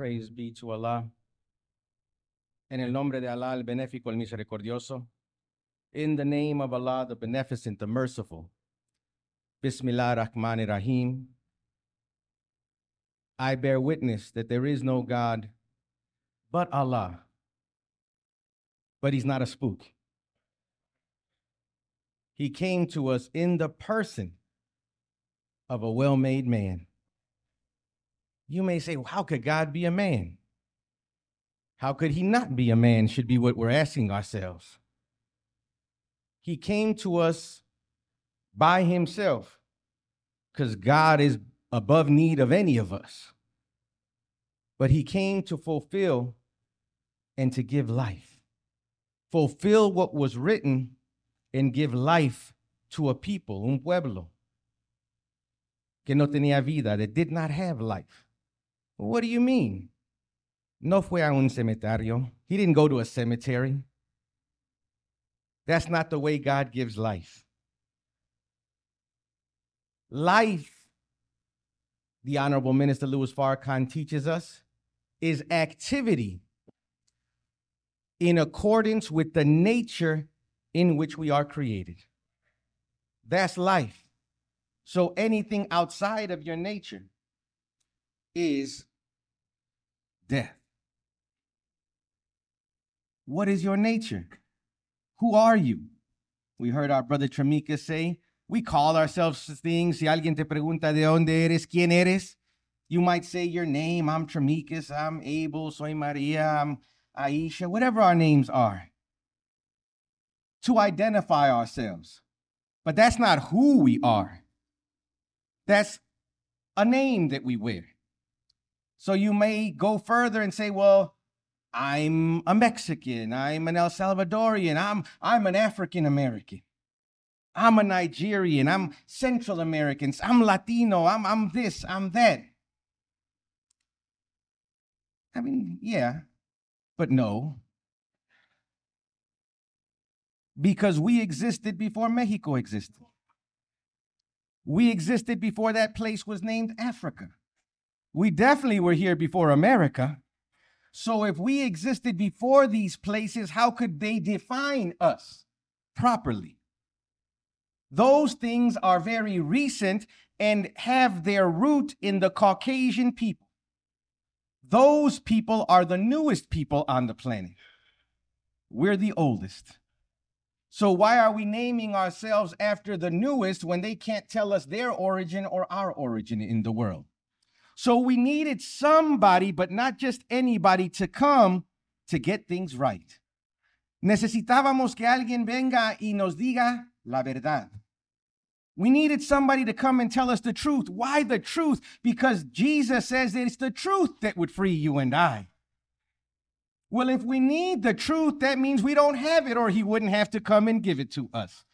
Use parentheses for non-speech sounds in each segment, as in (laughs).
Praise be to Allah. En el nombre de Allah, el benéfico, el misericordioso. In the name of Allah, the beneficent, the merciful. Bismillah Rahman Rahim. I bear witness that there is no God but Allah. But he's not a spook. He came to us in the person of a well made man. You may say, well, how could God be a man? How could he not be a man? Should be what we're asking ourselves. He came to us by himself because God is above need of any of us. But he came to fulfill and to give life, fulfill what was written and give life to a people, un pueblo, que no tenía vida, that did not have life. What do you mean? No fue a un cementerio. He didn't go to a cemetery. That's not the way God gives life. Life, the Honorable Minister Louis Farrakhan teaches us, is activity in accordance with the nature in which we are created. That's life. So anything outside of your nature is death. What is your nature? Who are you? We heard our brother Tramika say, we call ourselves things. Si alguien te pregunta de dónde eres, quién eres, you might say your name. I'm Tramikas, I'm Abel, soy Maria, I'm Aisha, whatever our names are. To identify ourselves. But that's not who we are. That's a name that we wear. So you may go further and say, well, I'm a Mexican, I'm an El Salvadorian, I'm, I'm an African American. I'm a Nigerian, I'm Central American, I'm Latino, I'm, I'm this, I'm that. I mean, yeah, but no. Because we existed before Mexico existed. We existed before that place was named Africa. We definitely were here before America. So if we existed before these places, how could they define us properly? Those things are very recent and have their root in the Caucasian people. Those people are the newest people on the planet. We're the oldest. So why are we naming ourselves after the newest when they can't tell us their origin or our origin in the world? So we needed somebody, but not just anybody, to come to get things right. Necesitábamos que alguien venga y nos diga la verdad. We needed somebody to come and tell us the truth. Why the truth? Because Jesus says it's the truth that would free you and I. Well, if we need the truth, that means we don't have it, or he wouldn't have to come and give it to us.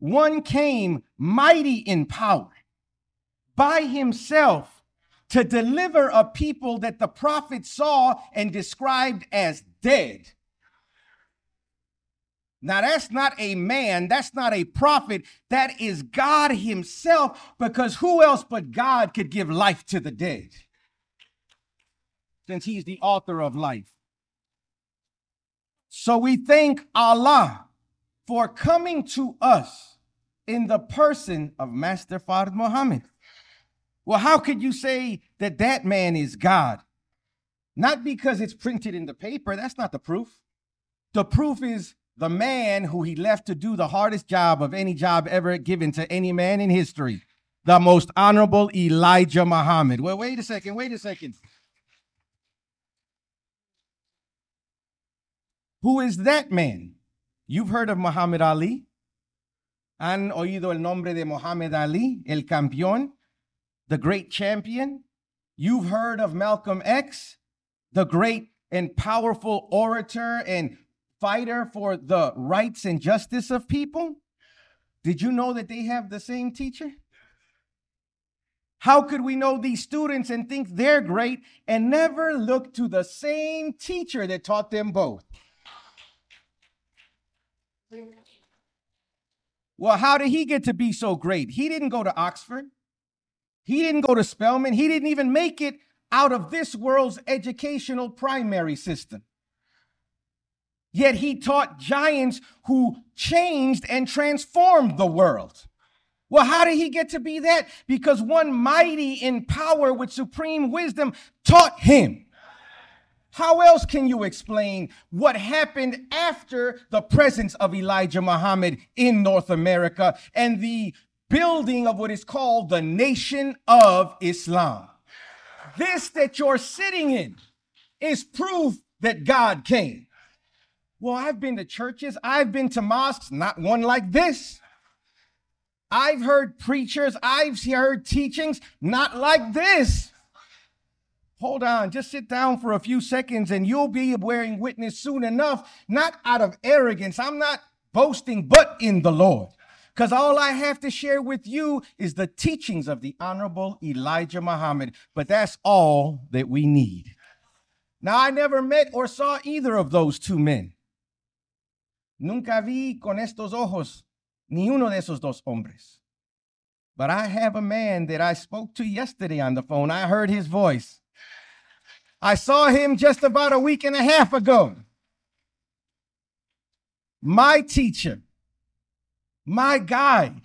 One came mighty in power by himself to deliver a people that the prophet saw and described as dead. Now, that's not a man, that's not a prophet, that is God Himself, because who else but God could give life to the dead? Since He's the author of life. So we thank Allah for coming to us in the person of Master Fard Muhammad. Well, how could you say that that man is God? Not because it's printed in the paper, that's not the proof. The proof is the man who he left to do the hardest job of any job ever given to any man in history, the most honorable Elijah Muhammad. Well, wait a second, wait a second. Who is that man? You've heard of Muhammad Ali. Han oído el nombre de Muhammad Ali, el campeón, the great champion. You've heard of Malcolm X, the great and powerful orator and fighter for the rights and justice of people? Did you know that they have the same teacher? How could we know these students and think they're great and never look to the same teacher that taught them both? Well, how did he get to be so great? He didn't go to Oxford. He didn't go to Spelman. He didn't even make it out of this world's educational primary system. Yet he taught giants who changed and transformed the world. Well, how did he get to be that? Because one mighty in power with supreme wisdom taught him. How else can you explain what happened after the presence of Elijah Muhammad in North America and the building of what is called the Nation of Islam? This that you're sitting in is proof that God came. Well, I've been to churches, I've been to mosques, not one like this. I've heard preachers, I've heard teachings, not like this. Hold on, just sit down for a few seconds and you'll be bearing witness soon enough, not out of arrogance. I'm not boasting, but in the Lord. Because all I have to share with you is the teachings of the Honorable Elijah Muhammad, but that's all that we need. Now, I never met or saw either of those two men. Nunca vi con estos ojos ni uno de esos dos hombres. But I have a man that I spoke to yesterday on the phone. I heard his voice. I saw him just about a week and a half ago. My teacher, my guide,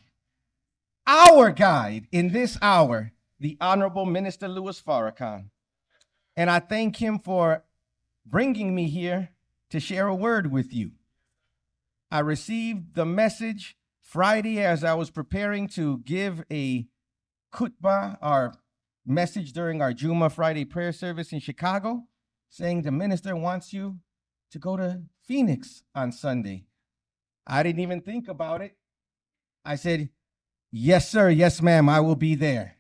our guide in this hour, the Honorable Minister Louis Farrakhan. And I thank him for bringing me here to share a word with you. I received the message Friday as I was preparing to give a khutbah, our message during our Juma Friday prayer service in Chicago, saying the minister wants you to go to Phoenix on Sunday. I didn't even think about it. I said, Yes, sir. Yes, ma'am. I will be there.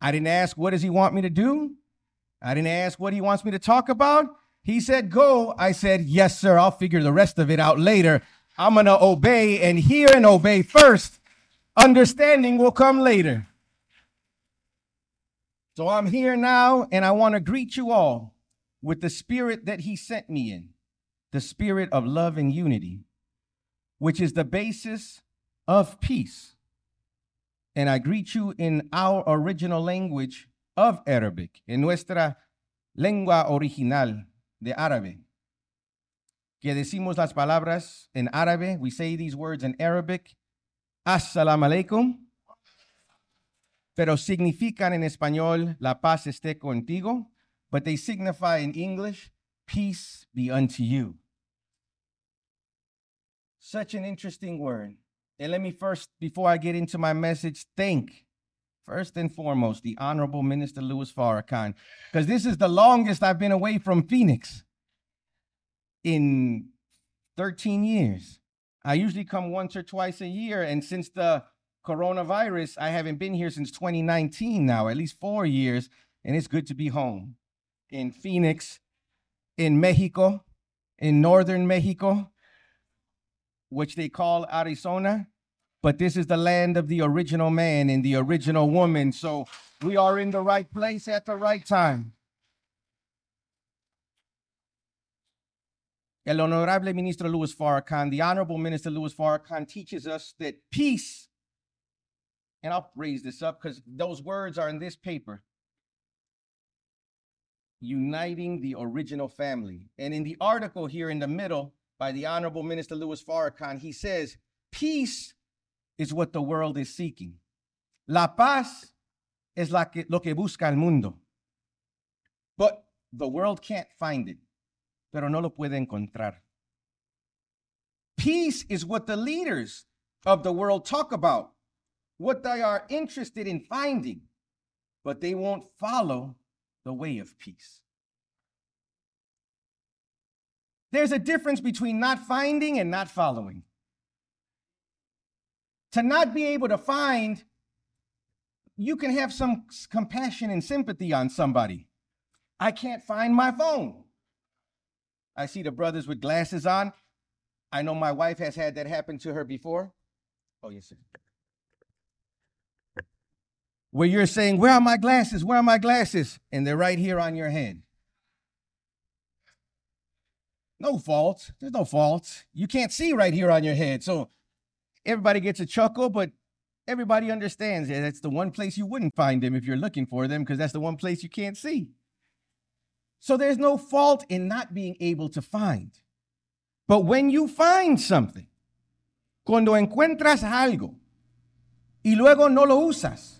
I didn't ask, What does he want me to do? I didn't ask what he wants me to talk about. He said, Go. I said, Yes, sir. I'll figure the rest of it out later. I'm going to obey and hear and obey first. Understanding will come later. So I'm here now, and I want to greet you all with the spirit that he sent me in the spirit of love and unity, which is the basis of peace. And I greet you in our original language of Arabic, en nuestra lengua original de árabe. Que decimos las palabras en árabe, we say these words in Arabic, Assalamu alaikum, pero significan en español, la paz esté contigo, but they signify in English, peace be unto you. Such an interesting word. And let me first, before I get into my message, thank first and foremost the Honorable Minister Louis Farrakhan, because this is the longest I've been away from Phoenix in 13 years. I usually come once or twice a year, and since the coronavirus, I haven't been here since 2019 now, at least four years, and it's good to be home in Phoenix, in Mexico, in northern Mexico, which they call Arizona. But this is the land of the original man and the original woman. So we are in the right place at the right time. El Honorable Ministro Louis Farrakhan, the Honorable Minister Louis Farrakhan teaches us that peace and I'll raise this up because those words are in this paper. Uniting the original family. And in the article here in the middle by the Honorable Minister Louis Farrakhan, he says, Peace is what the world is seeking. La paz es la que, lo que busca el mundo. But the world can't find it, pero no lo puede encontrar. Peace is what the leaders of the world talk about, what they are interested in finding, but they won't follow the way of peace. There's a difference between not finding and not following. To not be able to find, you can have some compassion and sympathy on somebody. I can't find my phone. I see the brothers with glasses on. I know my wife has had that happen to her before. Oh, yes, sir where you're saying, Where are my glasses? Where are my glasses? And they're right here on your head. No fault. There's no fault. You can't see right here on your head. So everybody gets a chuckle, but everybody understands that that's the one place you wouldn't find them if you're looking for them because that's the one place you can't see. So there's no fault in not being able to find. But when you find something, cuando encuentras algo y luego no lo usas,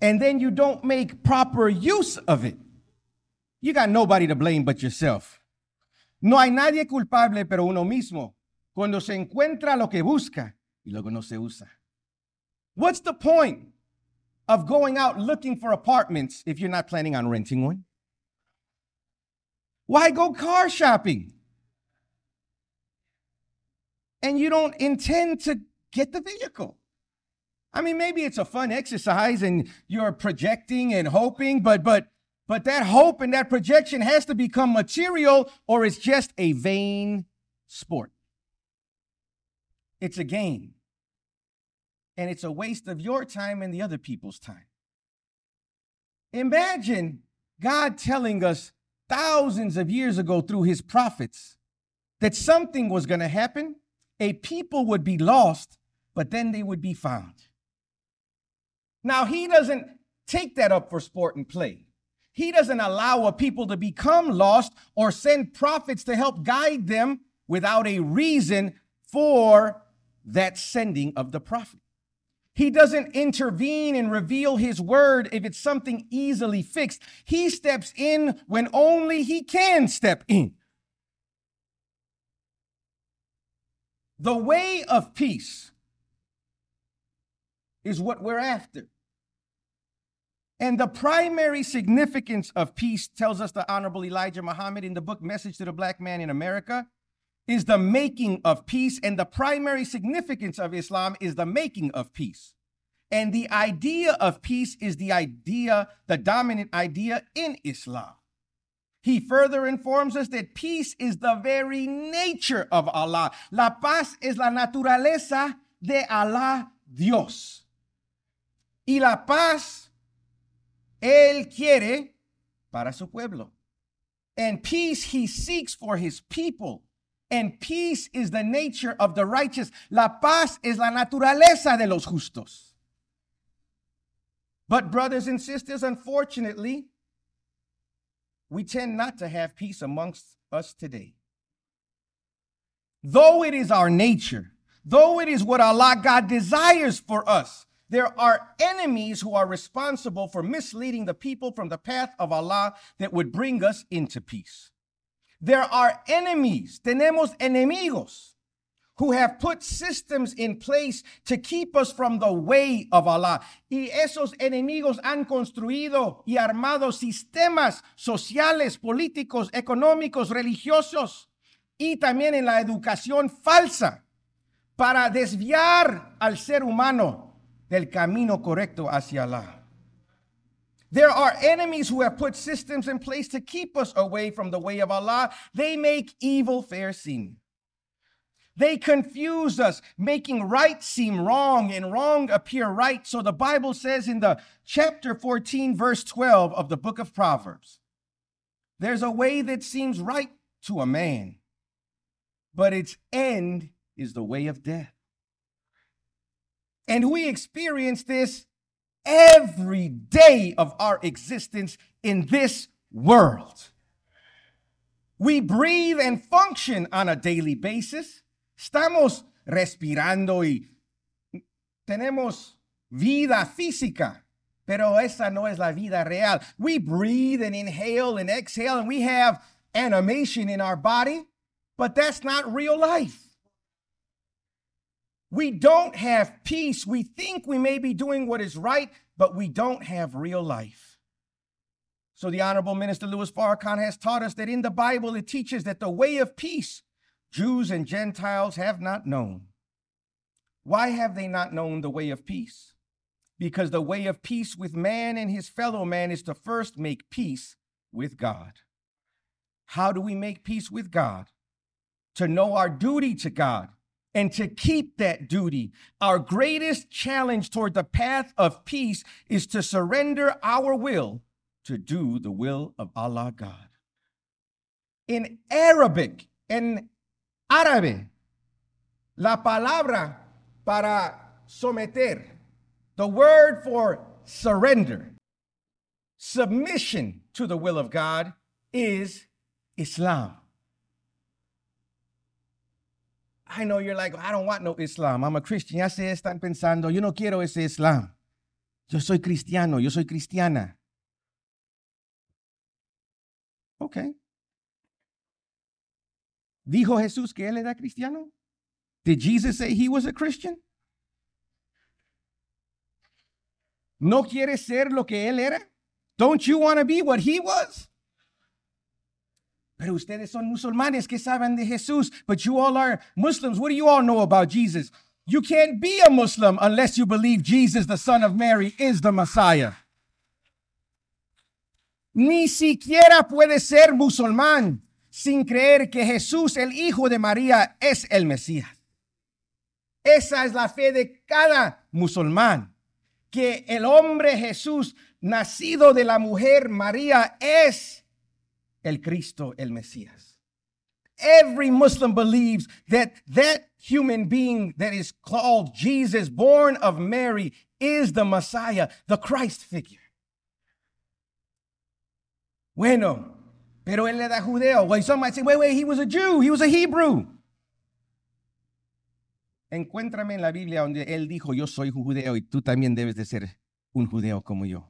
and then you don't make proper use of it, you got nobody to blame but yourself. No hay nadie culpable pero uno mismo cuando se encuentra lo que busca y luego no se usa. What's the point of going out looking for apartments if you're not planning on renting one? Why go car shopping? And you don't intend to get the vehicle. I mean, maybe it's a fun exercise and you're projecting and hoping, but but but that hope and that projection has to become material or it's just a vain sport. It's a game. And it's a waste of your time and the other people's time. Imagine God telling us thousands of years ago through his prophets that something was going to happen, a people would be lost, but then they would be found. Now, he doesn't take that up for sport and play. He doesn't allow a people to become lost or send prophets to help guide them without a reason for that sending of the prophet. He doesn't intervene and reveal his word if it's something easily fixed. He steps in when only he can step in. The way of peace is what we're after. And the primary significance of peace, tells us the Honorable Elijah Muhammad in the book Message to the Black Man in America, is the making of peace. And the primary significance of Islam is the making of peace. And the idea of peace is the idea, the dominant idea in Islam. He further informs us that peace is the very nature of Allah. La paz es la naturaleza de Allah, Dios. Y la paz Él quiere para su pueblo. And peace he seeks for his people. And peace is the nature of the righteous. La paz es la naturaleza de los justos. But, brothers and sisters, unfortunately, we tend not to have peace amongst us today. Though it is our nature, though it is what Allah God desires for us, there are enemies who are responsible for misleading the people from the path of Allah that would bring us into peace. There are enemies, tenemos enemigos, who have put systems in place to keep us from the way of Allah. Y esos enemigos han construido y armado sistemas sociales, políticos, económicos, religiosos y también en la educación falsa para desviar al ser humano del camino correcto hacia. There are enemies who have put systems in place to keep us away from the way of Allah. They make evil fair seem. They confuse us, making right seem wrong and wrong appear right. So the Bible says in the chapter 14, verse 12 of the book of Proverbs there's a way that seems right to a man, but its end is the way of death. And we experience this every day of our existence in this world. We breathe and function on a daily basis. Estamos respirando y tenemos vida física, pero esa no es la vida real. We breathe and inhale and exhale, and we have animation in our body, but that's not real life. We don't have peace. We think we may be doing what is right, but we don't have real life. So, the Honorable Minister Louis Farrakhan has taught us that in the Bible it teaches that the way of peace Jews and Gentiles have not known. Why have they not known the way of peace? Because the way of peace with man and his fellow man is to first make peace with God. How do we make peace with God? To know our duty to God and to keep that duty. Our greatest challenge toward the path of peace is to surrender our will to do the will of Allah God. In Arabic, en árabe, la palabra para someter The word for surrender, submission to the will of God is Islam. I know you're like, I don't want no Islam. I'm a Christian. Ya sé, están pensando, yo no quiero ese Islam. Yo soy cristiano, yo soy cristiana. Ok. ¿Dijo Jesús que él era cristiano? Did Jesus say he was a Christian? ¿No quiere ser lo que él era? Don't you want to be what he was? Pero ustedes son musulmanes que saben de Jesús, but you all are Muslims. What do you all know about Jesus? You can't be a Muslim unless you believe Jesus, the son of Mary, is the Messiah. Ni siquiera puede ser musulmán sin creer que Jesús, el Hijo de María, es el Mesías. Esa es la fe de cada musulmán, que el hombre Jesús, nacido de la mujer María, es el Cristo, el Mesías. Every Muslim believes that that human being that is called Jesus, born of Mary, is the Messiah, the Christ figure. Bueno, pero él era judeo. Well, some might say, wait, wait, he was a Jew, he was a Hebrew. Encuéntrame en la Biblia donde él dijo, yo soy judeo y tú también debes de ser un judeo como yo.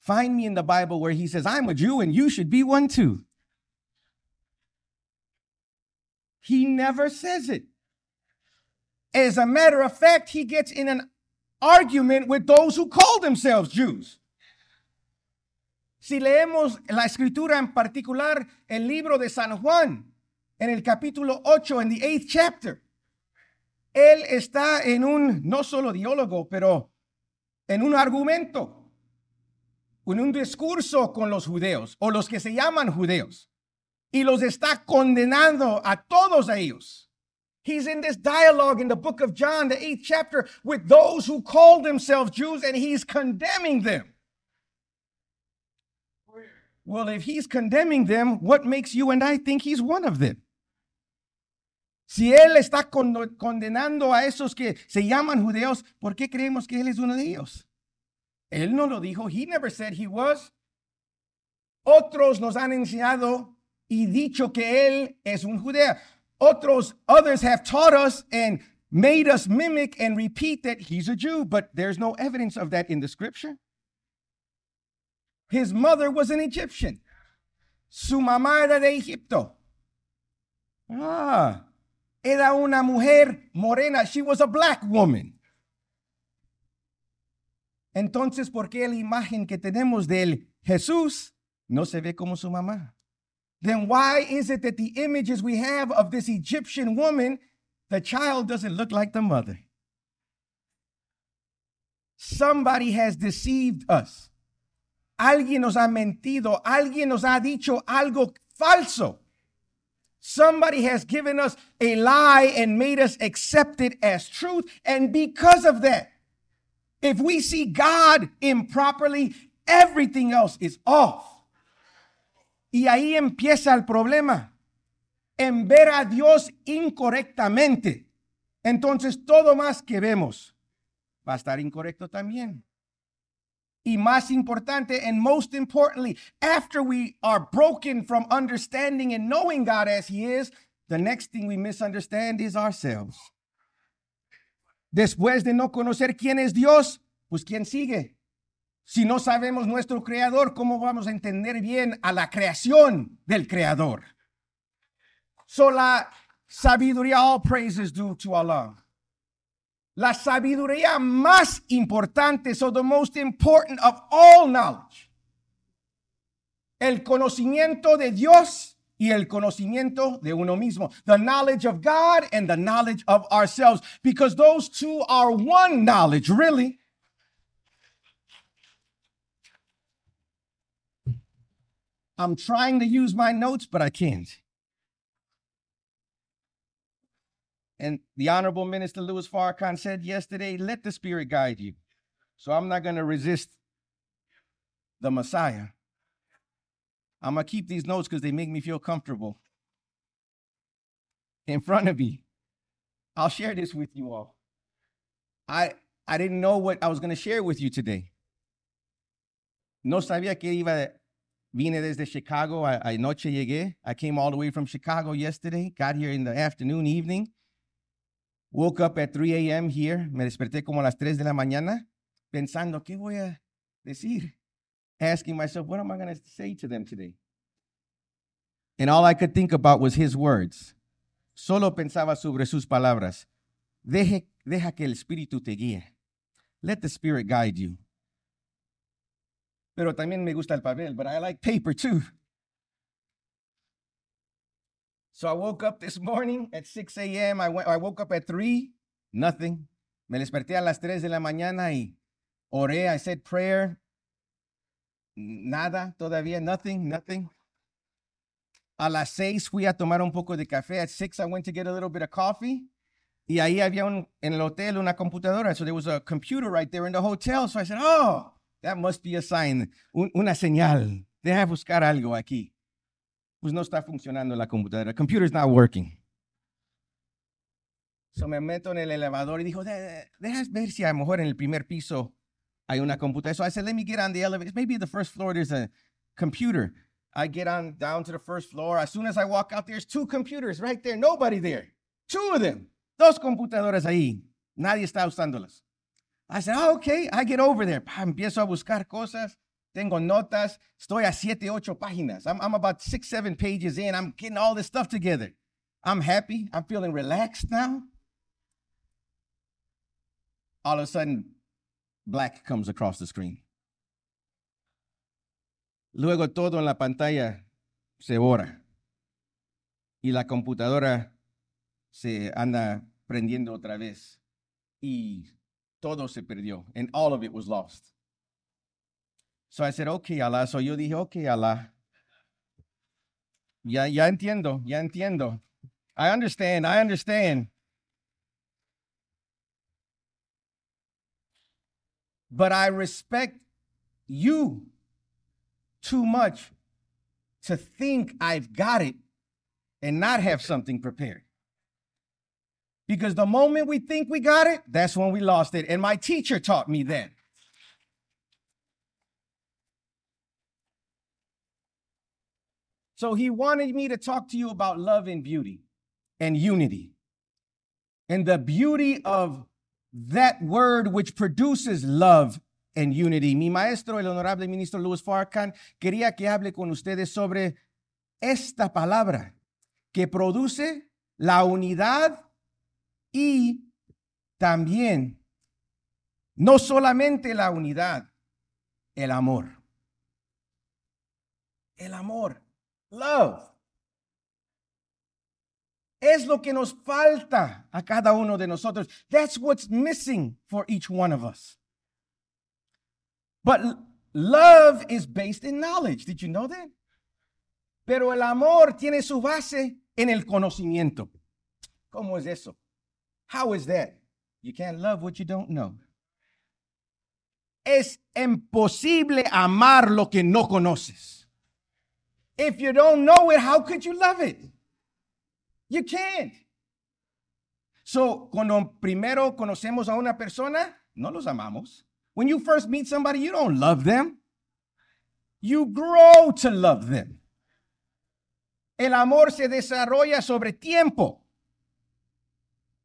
Find me in the Bible where he says, I'm a Jew and you should be one too. He never says it. As a matter of fact, he gets in an argument with those who call themselves Jews. Si leemos la escritura en particular, el libro de San Juan, en el capítulo 8, en the eighth chapter, él está en un, no solo diálogo, pero en un argumento, en un discurso con los judeos o los que se llaman judeos y los está condenando a todos ellos. He's in this dialogue in the book of John, the eighth chapter, with those who call themselves Jews, and he's condemning them. Well, if he's condemning them, what makes you and I think he's one of them? Si él está condenando a esos que se llaman judeos, ¿por qué creemos que él es uno de ellos? Él no lo dijo. He never said he was. Otros nos han enseñado y dicho que él es un. Otros, others have taught us and made us mimic and repeat that he's a Jew, but there's no evidence of that in the scripture. His mother was an Egyptian. Su mamá era de Egipto. Ah, era una mujer morena. She was a black woman. Entonces, ¿por qué la imagen que tenemos de él, Jesús, no se ve como su mamá? Then why is it that the images we have of this Egyptian woman, the child doesn't look like the mother? Somebody has deceived us. Alguien nos ha mentido. Alguien nos ha dicho algo falso. Somebody has given us a lie and made us accept it as truth. And because of that, if we see God improperly, everything else is off. Y ahí empieza el problema. En ver a Dios incorrectamente. Entonces todo más que vemos va a estar incorrecto también. Y más importante, and most importantly, after we are broken from understanding and knowing God as He is, the next thing we misunderstand is ourselves. Después de no conocer quién es Dios, pues quién sigue. Si no sabemos nuestro creador, ¿cómo vamos a entender bien a la creación del creador? So la sabiduría, all praises due to Allah. La sabiduría más importante, so the most important of all knowledge. El conocimiento de Dios y el conocimiento de uno mismo. The knowledge of God and the knowledge of ourselves. Because those two are one knowledge, really. I'm trying to use my notes, but I can't. And the Honorable Minister Louis Farrakhan said yesterday, let the Spirit guide you. So I'm not going to resist the Messiah. I'm going to keep these notes because they make me feel comfortable in front of me. I'll share this with you all. I I didn't know what I was going to share with you today. No sabía que iba. Vine desde Chicago. I, noche llegué. I came all the way from Chicago yesterday. Got here in the afternoon, evening. Woke up at 3 a.m. here. Me desperté como a las 3 de la mañana, pensando, ¿qué voy a decir? Asking myself, what am I going to say to them today? And all I could think about was his words. Solo pensaba sobre sus palabras. Deje, deja que el Espíritu te guíe. Let the Spirit guide you. Pero también me gusta el papel, but I like paper too. So I woke up this morning at 6 a.m. I, went, I woke up at 3, nothing. Me desperté a las 3 de la mañana y oré. I said prayer. Nada, todavía, nothing, nothing. A las 6 fui a tomar un poco de café. At 6 I went to get a little bit of coffee. Y ahí había un, en el hotel una computadora. So there was a computer right there in the hotel. So I said, oh, that must be a sign, un, una señal. Deja buscar algo aquí. Pues no está funcionando la computadora. Computer's not working. So me meto en el elevador y dijo, deja ver si a lo mejor en el primer piso hay una computadora. So I said, let me get on the elevator. Maybe the first floor there's a computer. I get on down to the first floor. As soon as I walk out, there's two computers right there. Nobody there. Two of them. Dos computadoras ahí. Nadie está usándolas. I said, oh, okay, I get over there. empiezo a buscar cosas. Tengo notas. Estoy a siete, ocho páginas. I'm, I'm about six, seven pages in. I'm getting all this stuff together. I'm happy. I'm feeling relaxed now. All of a sudden, black comes across the screen. Luego todo en la pantalla se borra. Y la computadora se anda prendiendo otra vez. Y todo se perdió. And all of it was lost. So I said, okay, Allah. So yo dije, okay, Allah. Ya, ya entiendo, ya entiendo. I understand, I understand. But I respect you too much to think I've got it and not have something prepared. Because the moment we think we got it, that's when we lost it. And my teacher taught me that. So he wanted me to talk to you about love and beauty and unity and the beauty of that word which produces love and unity. Mi maestro, el honorable ministro Louis Farrakhan, quería que hable con ustedes sobre esta palabra que produce la unidad y también, no solamente la unidad, el amor. El amor. Love. Es lo que nos falta a cada uno de nosotros. That's what's missing for each one of us. But love is based in knowledge. Did you know that? Pero el amor tiene su base en el conocimiento. ¿Cómo es eso? How is that? You can't love what you don't know. Es imposible amar lo que no conoces. If you don't know it, how could you love it? You can't. So, cuando primero conocemos a una persona, no los amamos. When you first meet somebody, you don't love them. You grow to love them. El amor se desarrolla sobre tiempo.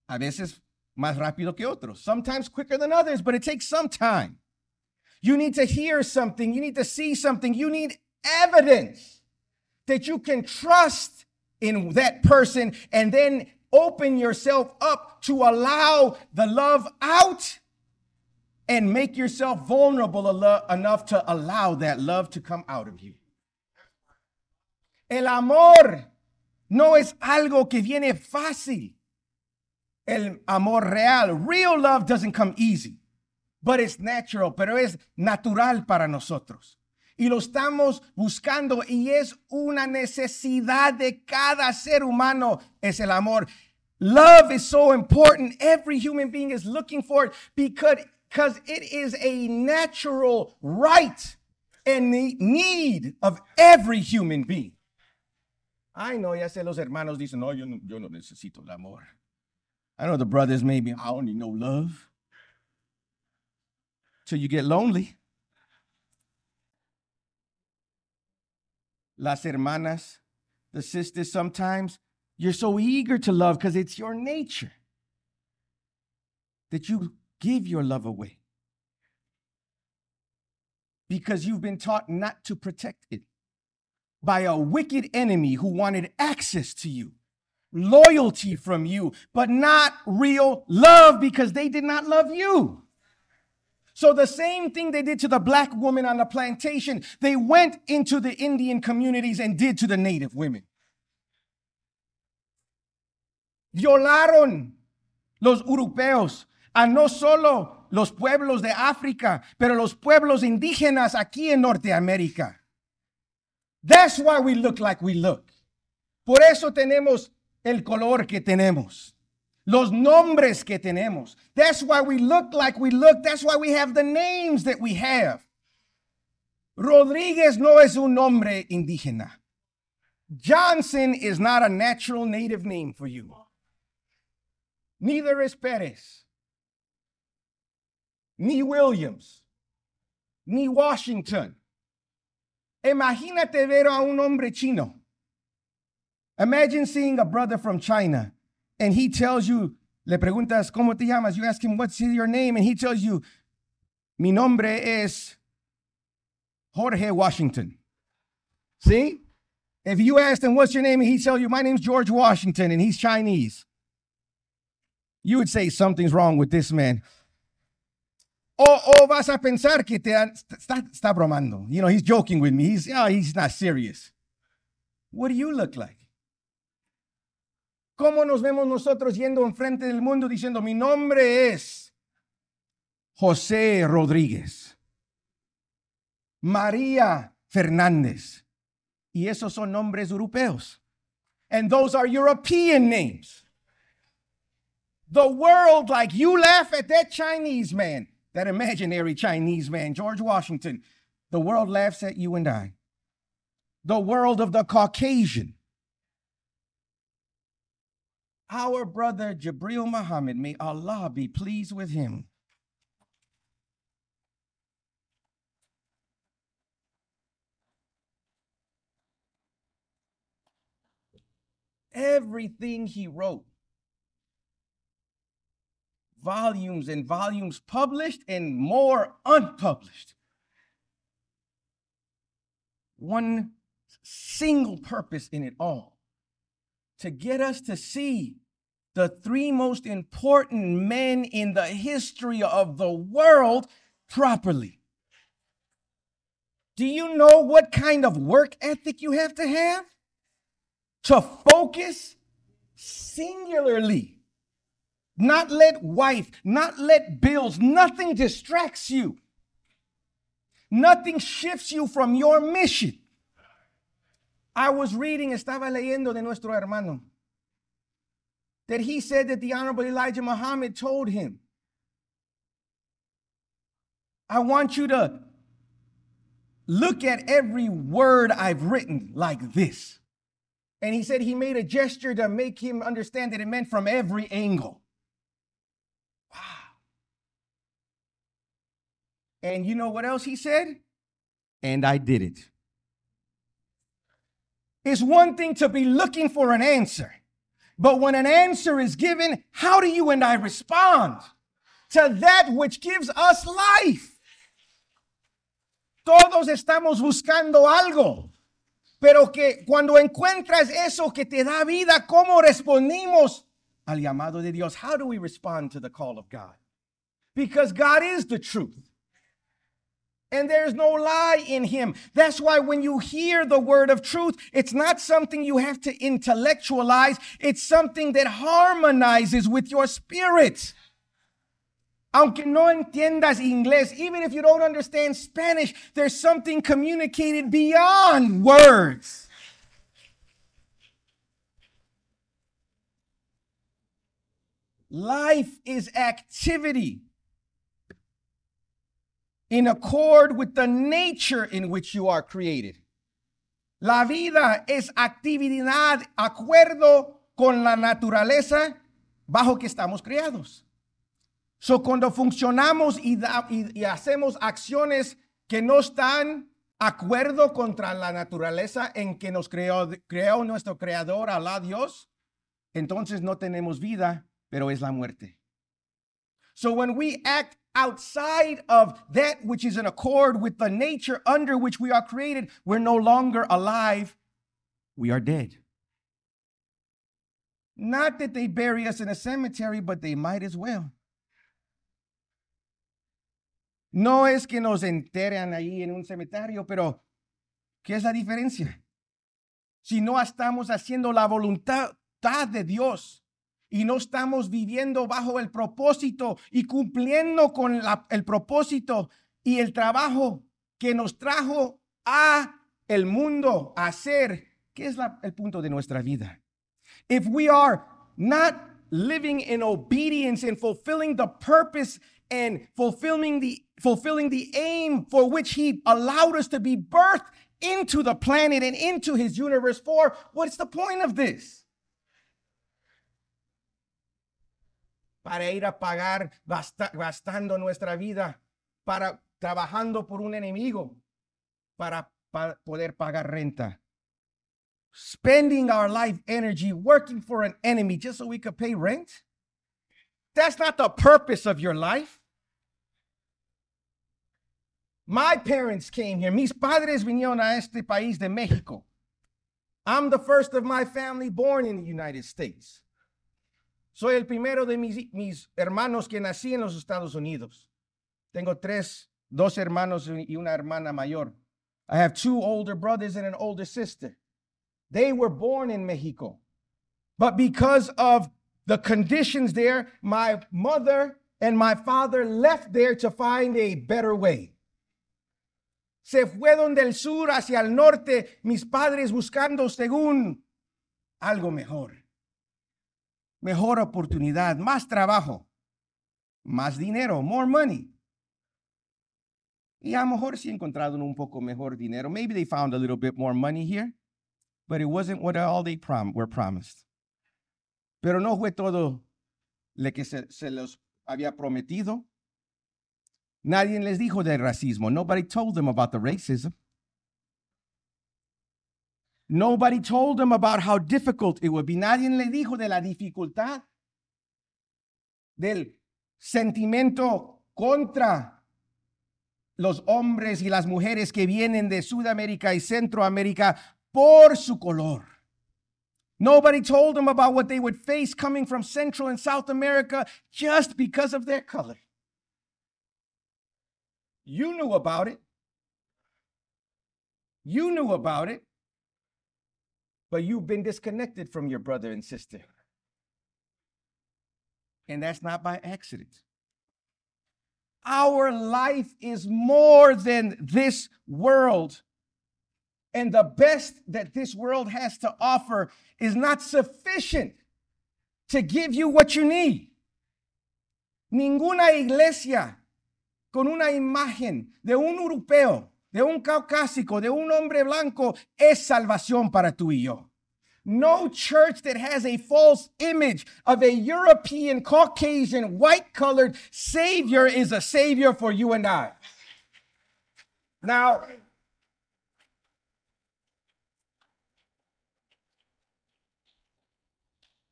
A veces más rápido que otros. Sometimes quicker than others, but it takes some time. You need to hear something. You need to see something. You need evidence that you can trust in that person and then open yourself up to allow the love out and make yourself vulnerable enough to allow that love to come out of you. El amor no es algo que viene fácil. El amor real, real love doesn't come easy, but it's natural, pero es natural para nosotros y lo estamos buscando y es una necesidad de cada ser humano es el amor. Love is so important. Every human being is looking for it because, because it is a natural right and the need of every human being. I know, ya sé, los hermanos dicen, no, yo no, yo no necesito el amor. I know the brothers maybe, I only know love. till you get lonely. Las hermanas, the sisters, sometimes you're so eager to love because it's your nature that you give your love away because you've been taught not to protect it by a wicked enemy who wanted access to you, loyalty from you, but not real love because they did not love you. So, the same thing they did to the black woman on the plantation, they went into the Indian communities and did to the native women. Violaron los europeos a no solo los pueblos de África, pero los pueblos indígenas aquí en Norteamérica. That's why we look like we look. Por eso tenemos el color que tenemos. Los nombres que tenemos. That's why we look like we look. That's why we have the names that we have. Rodriguez no es un nombre indígena. Johnson is not a natural native name for you. Neither is Perez ni Williams, ni Washington. Imagínate ver a un hombre chino. Imagine seeing a brother from China and he tells you, le preguntas, ¿cómo te llamas? You ask him, what's your name? And he tells you, mi nombre es Jorge Washington. See? If you ask him, what's your name? And he tells you, my name's George Washington and he's Chinese. You would say, something's wrong with this man. O, o vas a pensar que te está, está bromando. You know, he's joking with me. He's, oh, he's not serious. What do you look like? ¿Cómo nos vemos nosotros yendo enfrente del mundo diciendo, mi nombre es José Rodríguez, María Fernández? Y esos son nombres europeos. And those are European names. The world, like you laugh at that Chinese man that imaginary Chinese man, George Washington. The world laughs at you and I. The world of the Caucasian. Our brother Jabril Muhammad, may Allah be pleased with him. Everything he wrote volumes and volumes published and more unpublished. One single purpose in it all to get us to see the three most important men in the history of the world properly. Do you know what kind of work ethic you have to have? To focus singularly not let wife, not let bills, nothing distracts you. Nothing shifts you from your mission. I was reading, estaba leyendo de nuestro hermano, that he said that the Honorable Elijah Muhammad told him, I want you to look at every word I've written like this. And he said he made a gesture to make him understand that it meant from every angle. Wow. And you know what else he said? And I did it. It's one thing to be looking for an answer, but when an answer is given, how do you and I respond to that which gives us life? Todos estamos buscando algo, pero que cuando encuentras eso que te da vida, ¿cómo respondimos al llamado de Dios? How do we respond to the call of God? Because God is the truth and there's no lie in him. That's why when you hear the word of truth, it's not something you have to intellectualize, it's something that harmonizes with your spirit. Aunque no entiendas inglés, even if you don't understand Spanish, there's something communicated beyond words. Life is activity in accord with the nature in which you are created. La vida es actividad acuerdo con la naturaleza bajo que estamos creados. So cuando funcionamos y, da- y- y hacemos acciones que no están acuerdo contra la naturaleza en que nos creó, creó nuestro creador, Alá Dios, entonces no tenemos vida, pero es la muerte. So when we act outside of that which is in accord with the nature under which we are created, we're no longer alive, we are dead. Not that they bury us in a cemetery, but they might as well. No es que nos enterren ahí en un cementerio, pero ¿qué es la diferencia? Si no estamos haciendo la voluntad de Dios y no estamos viviendo bajo el propósito y cumpliendo con la- el propósito y el trabajo que nos trajo a el mundo a hacer, ¿qué es la- el punto de nuestra vida? if we are not living in obedience and fulfilling the purpose and fulfilling the fulfilling the aim for which he allowed us to be birthed into the planet and into his universe for what's the point of this para ir a pagar gasta- gastando nuestra vida para trabajando por un enemigo para pa- poder pagar renta spending our life energy working for an enemy just so we could pay rent? That's not the purpose of your life. My parents came here. Mis padres vinieron a este país de México. I'm the first of my family born in the United States. Soy el primero de mis, mis hermanos que nací en los Estados Unidos. Tengo tres, dos hermanos y una hermana mayor. I have two older brothers and an older sister. They were born in Mexico. But because of the conditions there, my mother and my father left there to find a better way. Se fueron del sur hacia el norte, mis padres buscando según algo mejor. Mejor oportunidad, más trabajo, más dinero, more money. Y a lo mejor sí encontraron un poco mejor dinero. Maybe they found a little bit more money here but it wasn't what all they were promised. Pero no fue todo lo que se, se los había prometido. Nadie les dijo del racismo. Nobody told them about the racism. Nobody told them about how difficult it would be. Nadie le dijo de la dificultad del sentimiento contra los hombres y las mujeres que vienen de Sudamérica y Centroamérica por su color. Nobody told them about what they would face coming from Central and South America just because of their color. You knew about it. You knew about it. But you've been disconnected from your brother and sister. And that's not by accident. Our life is more than this world. And the best that this world has to offer is not sufficient to give you what you need. Ninguna iglesia con una imagen de un europeo, de un caucásico, de un hombre blanco es salvación para tú y yo. No church that has a false image of a European, Caucasian, white colored Savior is a Savior for you and I. Now,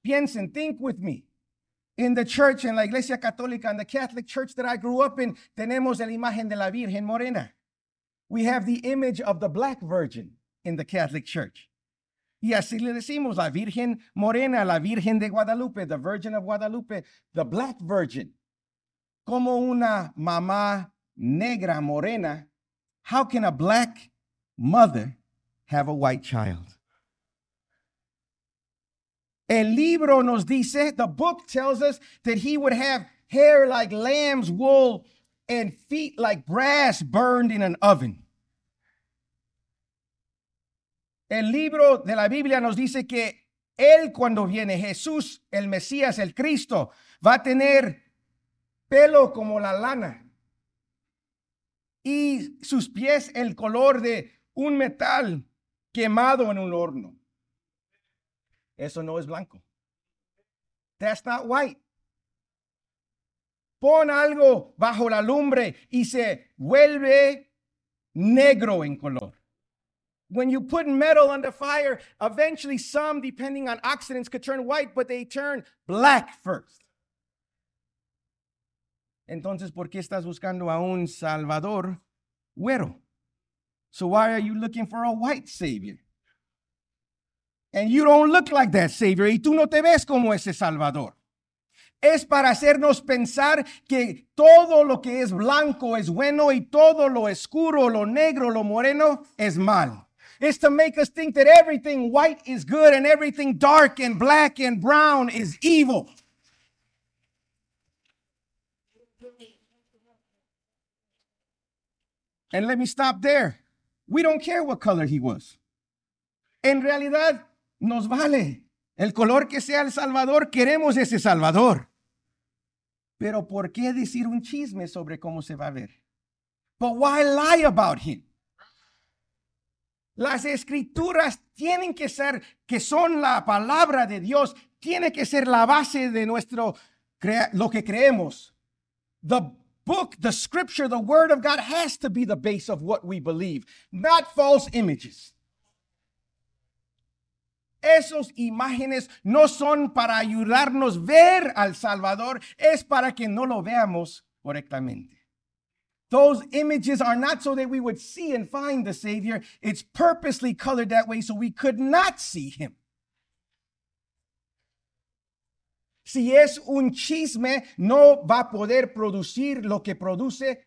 piensen, think with me. In the church, in la iglesia católica, in the Catholic church that I grew up in, tenemos la imagen de la Virgen Morena. We have the image of the black virgin in the Catholic church. Y así le decimos la Virgen Morena, la Virgen de Guadalupe, the Virgin of Guadalupe, the black virgin. Como una mamá negra morena, how can a black mother have a white child? El libro nos dice, the book tells us that he would have hair like lamb's wool and feet like brass burned in an oven. El libro de la Biblia nos dice que él cuando viene, Jesús, el Mesías, el Cristo, va a tener pelo como la lana y sus pies el color de un metal quemado en un horno. Eso no es blanco. That's not white. Pon algo bajo la lumbre y se vuelve negro en color. When you put metal under fire, eventually some, depending on oxidants, could turn white, but they turn black first. Entonces, ¿por qué estás buscando a un Salvador güero? So why are you looking for a white Savior? And you don't look like that Savior. Y tú no te ves como ese Salvador. Es para hacernos pensar que todo lo que es blanco es bueno y todo lo oscuro, lo negro, lo moreno es mal. It's to make us think that everything white is good and everything dark and black and brown is evil. And let me stop there. We don't care what color he was. En realidad, nos vale. El color que sea el Salvador, queremos ese Salvador. Pero ¿por qué decir un chisme sobre cómo se va a ver? But why lie about him? Las escrituras tienen que ser, que son la palabra de Dios, tiene que ser la base de nuestro, lo que creemos. The book, the scripture, the word of God has to be the base of what we believe, not false images. Esos imágenes no son para ayudarnos a ver al Salvador, es para que no lo veamos correctamente. Those images are not so that we would see and find the Savior. It's purposely colored that way so we could not see him. Si es un chisme, no va a poder producir lo que produce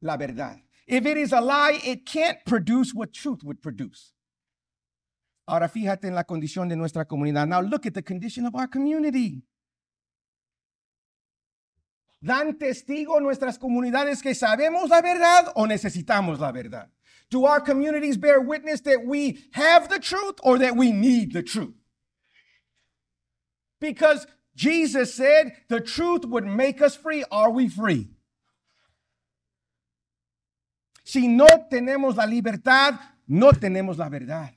la verdad. If it is a lie, it can't produce what truth would produce. Ahora fíjate en la condición de nuestra comunidad. Now look at the condition of our community. ¿Dan testigo nuestras comunidades que sabemos la verdad o necesitamos la verdad? Do our communities bear witness that we have the truth or that we need the truth? Because Jesus said the truth would make us free. Are we free? Si no tenemos la libertad, no tenemos la verdad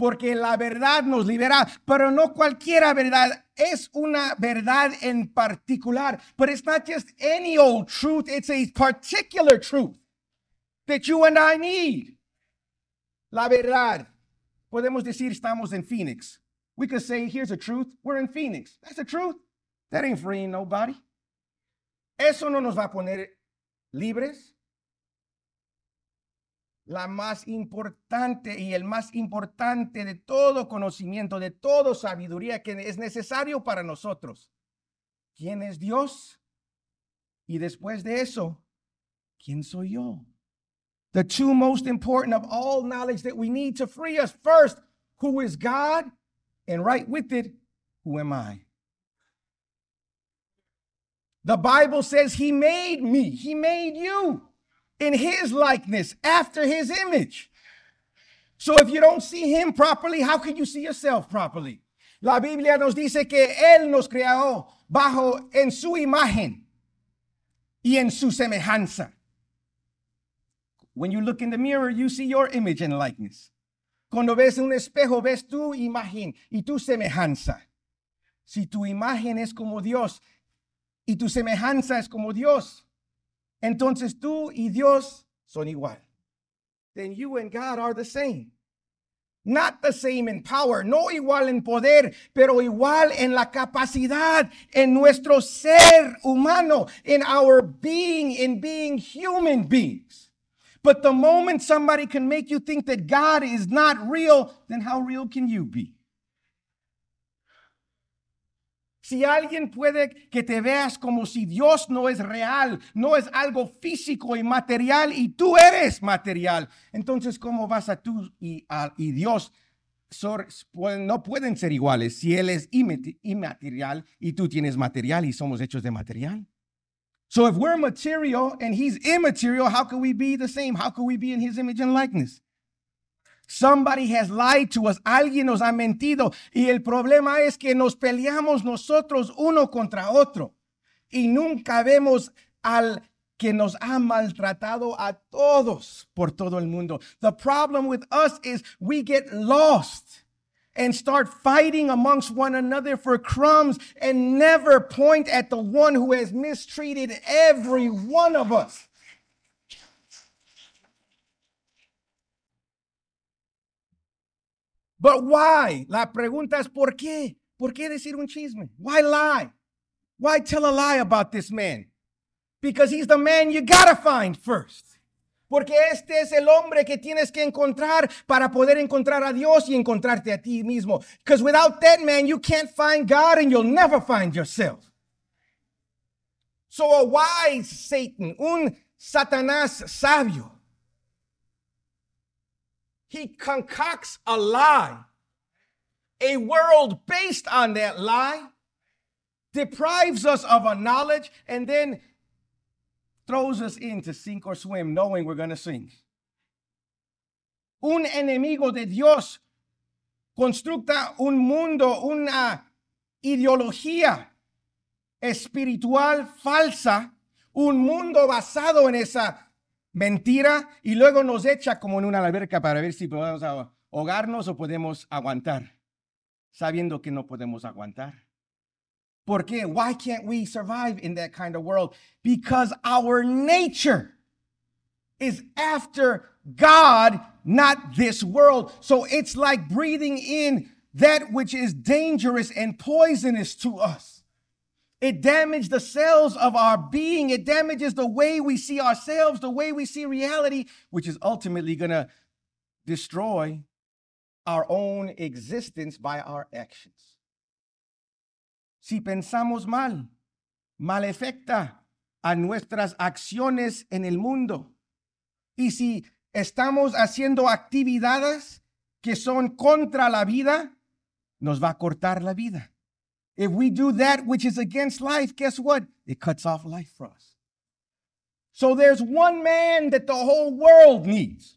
porque la verdad nos libera, pero no cualquiera verdad, es una verdad en particular. But it's not just any old truth, it's a particular truth that you and I need. La verdad. Podemos decir estamos en Phoenix. We could say, here's a truth, we're in Phoenix. That's the truth. That ain't freeing nobody. Eso no nos va a poner libres la más importante y el más importante de todo conocimiento, de toda sabiduría que es necesario para nosotros. ¿Quién es Dios? Y después de eso, ¿quién soy yo? The two most important of all knowledge that we need to free us first, who is God? And right with it, who am I? The Bible says he made me, he made you in his likeness, after his image. So if you don't see him properly, how can you see yourself properly? La Biblia nos dice que él nos creó bajo en su imagen y en su semejanza. When you look in the mirror, you see your image and likeness. Cuando ves un espejo, ves tu imagen y tu semejanza. Si tu imagen es como Dios y tu semejanza es como Dios, entonces tú y Dios son igual. Then you and God are the same. Not the same in power, no igual en poder, pero igual en la capacidad, en nuestro ser humano, in our being, in being human beings. But the moment somebody can make you think that God is not real, then how real can you be? Si alguien puede que te veas como si Dios no es real, no es algo físico y material y tú eres material, entonces ¿cómo vas a tú y, Dios? no pueden ser iguales si Él es inmaterial y tú tienes material y somos hechos de material. So if we're material and He's immaterial, how can we be the same? How can we be in His image and likeness? Somebody has lied to us. Alguien nos ha mentido. Y el problema es que nos peleamos nosotros uno contra otro. Y nunca vemos al que nos ha maltratado a todos por todo el mundo. The problem with us is we get lost and start fighting amongst one another for crumbs and never point at the one who has mistreated every one of us. But why? La pregunta es ¿por qué? ¿Por qué decir un chisme? Why lie? Why tell a lie about this man? Because he's the man you gotta find first. Porque este es el hombre que tienes que encontrar para poder encontrar a Dios y encontrarte a ti mismo. Because without that man, you can't find God and you'll never find yourself. So a wise Satan, un Satanás sabio, he concocts a lie, a world based on that lie, deprives us of a knowledge, and then throws us in to sink or swim knowing we're going to sink. Un enemigo de Dios constructa un mundo, una ideología espiritual falsa, un mundo basado en esa mentira y luego nos echa como en una alberca para ver si podemos ahogarnos o podemos aguantar, sabiendo que no podemos aguantar. ¿Por qué? Why can't we survive in that kind of world? Because our nature is after God, not this world. So it's like breathing in that which is dangerous and poisonous to us. It damages the cells of our being. It damages the way we see ourselves, the way we see reality, which is ultimately going to destroy our own existence by our actions. Si pensamos mal, mal afecta a nuestras acciones en el mundo. Y si estamos haciendo actividades que son contra la vida, nos va a cortar la vida. If we do that which is against life, guess what? It cuts off life for us. So there's one man that the whole world needs.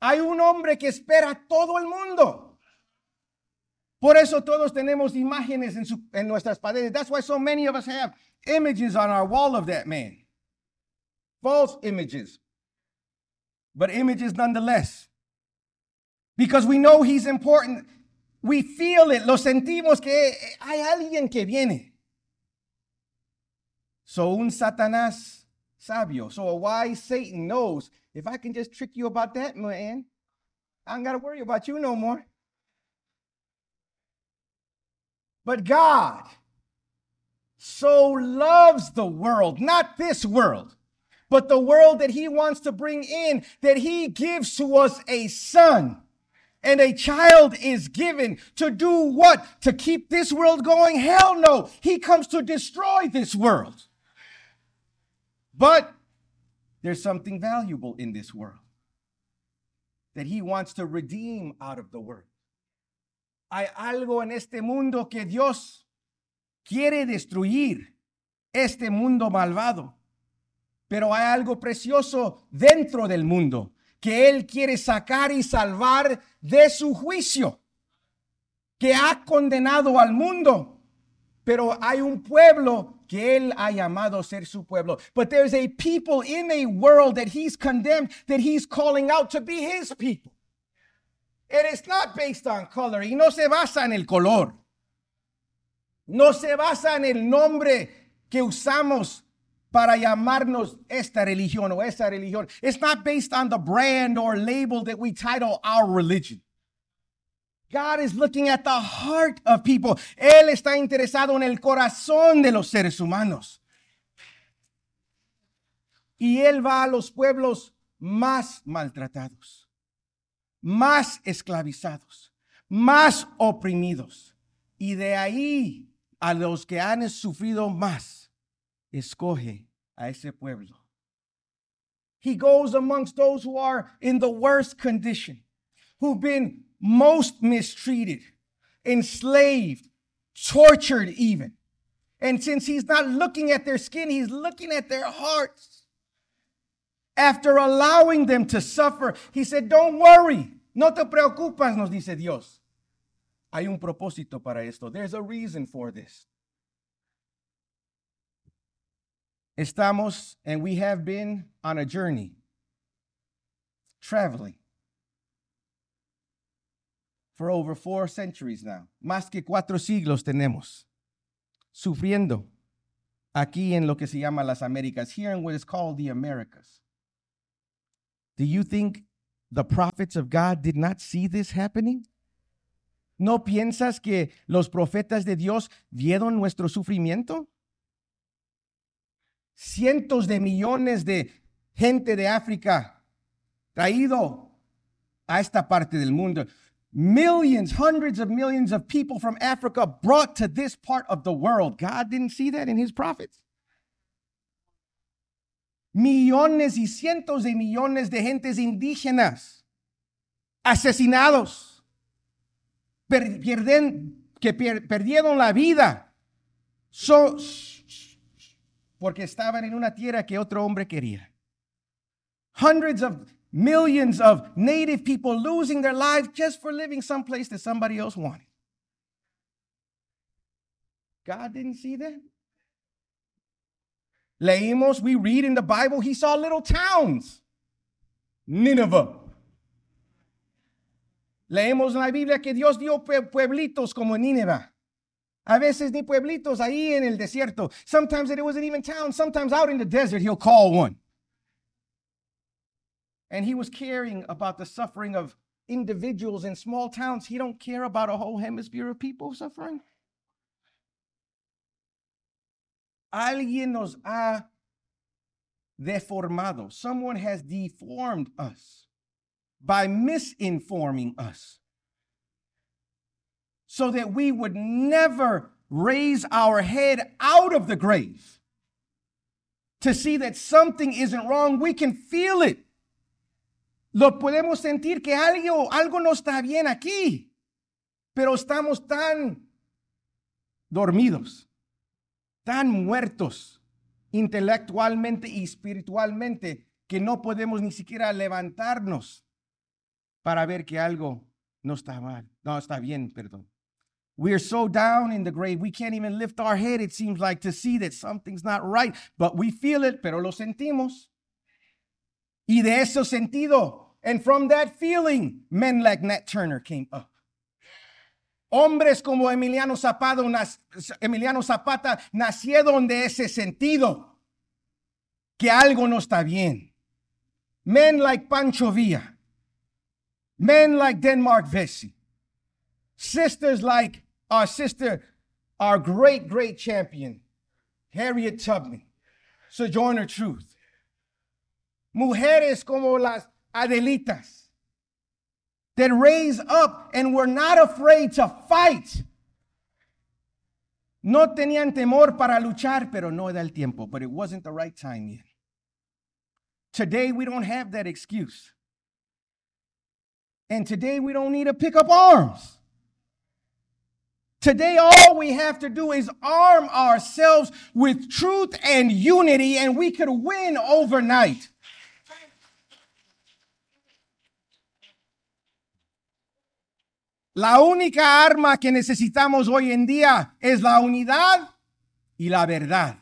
Hay un hombre que espera todo el mundo. Por eso todos tenemos imágenes en, su, en nuestras paredes. That's why so many of us have images on our wall of that man. False images, but images nonetheless. Because we know he's important. We feel it, lo sentimos que eh, hay alguien que viene. So un Satanás sabio, so a wise Satan knows if I can just trick you about that, man, I don't got to worry about you no more. But God so loves the world, not this world, but the world that He wants to bring in, that He gives to us a son. And a child is given to do what? To keep this world going? Hell no. He comes to destroy this world. But there's something valuable in this world that he wants to redeem out of the world. hay algo en este mundo que Dios quiere destruir, este mundo malvado. Pero hay algo precioso dentro del mundo que Él quiere sacar y salvar de su juicio, que ha condenado al mundo. Pero hay un pueblo que Él ha llamado ser su pueblo. But there's a people in a world that He's condemned, that He's calling out to be His people. It is not based on color y no se basa en el color. No se basa en el nombre que usamos para llamarnos esta religión o esa religión. It's not based on the brand or label that we title our religion. God is looking at the heart of people. Él está interesado en el corazón de los seres humanos. Y Él va a los pueblos más maltratados más esclavizados, más oprimidos. Y de ahí a los que han sufrido más, escoge a ese pueblo. He goes amongst those who are in the worst condition, who've been most mistreated, enslaved, tortured even. And since he's not looking at their skin, he's looking at their hearts. After allowing them to suffer, he said, Don't worry, no te preocupas, nos dice Dios. Hay un propósito para esto. There's a reason for this. Estamos, and we have been on a journey, traveling for over four centuries now. Más que cuatro siglos tenemos sufriendo aquí en lo que se llama las Américas, here in what is called the Americas. Do you think the prophets of God did not see this happening? ¿No piensas que los profetas de Dios vieron nuestro sufrimiento? Cientos de millones de gente de África traído a esta parte del mundo. Millions, hundreds of millions of people from Africa brought to this part of the world. God didn't see that in his prophets. Millones y cientos de millones de gentes indígenas asesinados, per- que perdieron la vida so- porque estaban en una tierra que otro hombre quería. Hundreds of millions of native people losing their lives just for living someplace that somebody else wanted. God didn't see that. Leímos, we read in the Bible, he saw little towns. Nineveh. Leemos en la Biblia que Dios dio pueblitos como Nínive. A veces ni pueblitos ahí en el desierto. Sometimes it wasn't even towns. Sometimes out in the desert, he'll call one. And he was caring about the suffering of individuals in small towns. He don't care about a whole hemisphere of people suffering. Alguien nos ha deformado. Someone has deformed us by misinforming us so that we would never raise our head out of the grave to see that something isn't wrong. We can feel it. Lo podemos sentir que algo, algo no está bien aquí, pero estamos tan dormidos, tan muertos intelectualmente y espiritualmente que no podemos ni siquiera levantarnos para ver que algo no está mal, no está bien, perdón. We are so down in the grave, we can't even lift our head, it seems like, to see that something's not right, but we feel it, pero lo sentimos. Y de eso sentido, and from that feeling, men like Nat Turner came up. Hombres como Emiliano Zapata, Emiliano Zapata nacieron de ese sentido, que algo no está bien. Men like Pancho Villa, men like Denmark Vesey, sisters like our sister, our great, great champion, Harriet Tubman, Sojourner Truth. Mujeres como las Adelitas that raise up and were not afraid to fight. No tenían temor para luchar, pero no era el tiempo, but it wasn't the right time yet. Today we don't have that excuse. And today we don't need to pick up arms. Today, all we have to do is arm ourselves with truth and unity, and we could win overnight. La única arma que necesitamos hoy en día es la unidad y la verdad.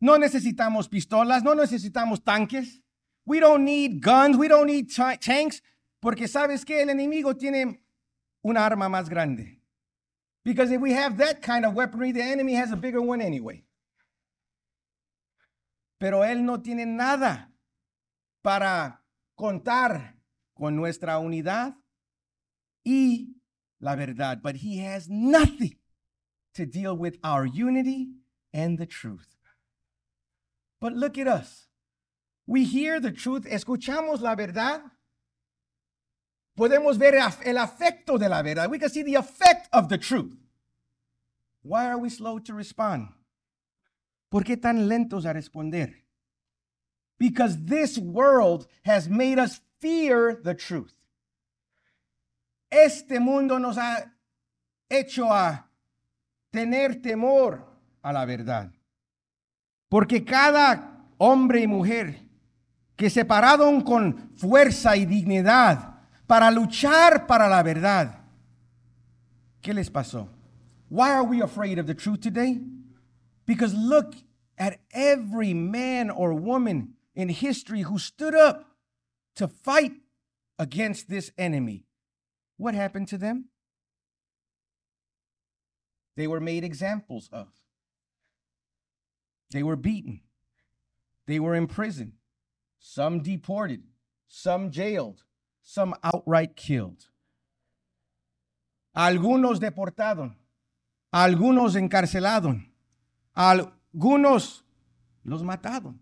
No necesitamos pistolas, no necesitamos tanques. We don't need guns, we don't need tanks, porque sabes que el enemigo tiene una arma más grande. Because if we have that kind of weaponry, the enemy has a bigger one anyway. Pero él no tiene nada para contar con nuestra unidad y la verdad, but he has nothing to deal with our unity and the truth. But look at us. We hear the truth, escuchamos la verdad. Podemos ver el afecto de la verdad. We can see the effect of the truth. Why are we slow to respond? ¿Por qué tan lentos a responder? Because this world has made us fear the truth. Este mundo nos ha hecho a tener temor a la verdad. Porque cada hombre y mujer que se pararon con fuerza y dignidad para luchar para la verdad, ¿qué les pasó? Why are we afraid of the truth today? Because look at every man or woman in history who stood up to fight against this enemy. What happened to them? They were made examples of. They were beaten. They were imprisoned. Some deported. Some jailed. Some outright killed. Algunos deportados. Algunos encarcelados. Algunos los mataron.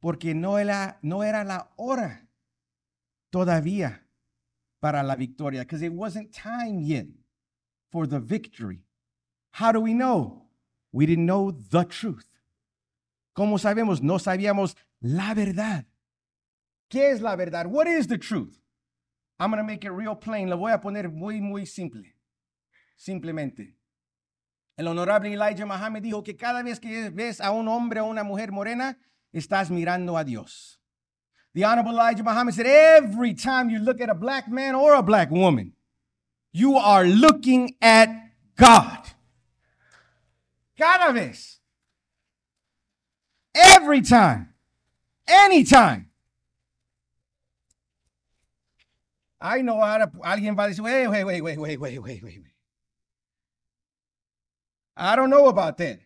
Porque no era, no era la hora todavía para la victoria. Because it wasn't time yet for the victory. How do we know? We didn't know the truth. ¿Cómo sabemos? No sabíamos la verdad. ¿Qué es la verdad? What is the truth? I'm going to make it real plain. Lo voy a poner muy, muy simple. Simplemente. El honorable Elijah Muhammad dijo que cada vez que ves a un hombre o una mujer morena, estás mirando a Dios. The honorable Elijah Muhammad said, every time you look at a black man or a black woman, you are looking at God. Cada vez. Every time. Anytime. I know ahora alguien va a decir, wait, wait, wait, wait, wait, wait, wait, wait. I don't know about that.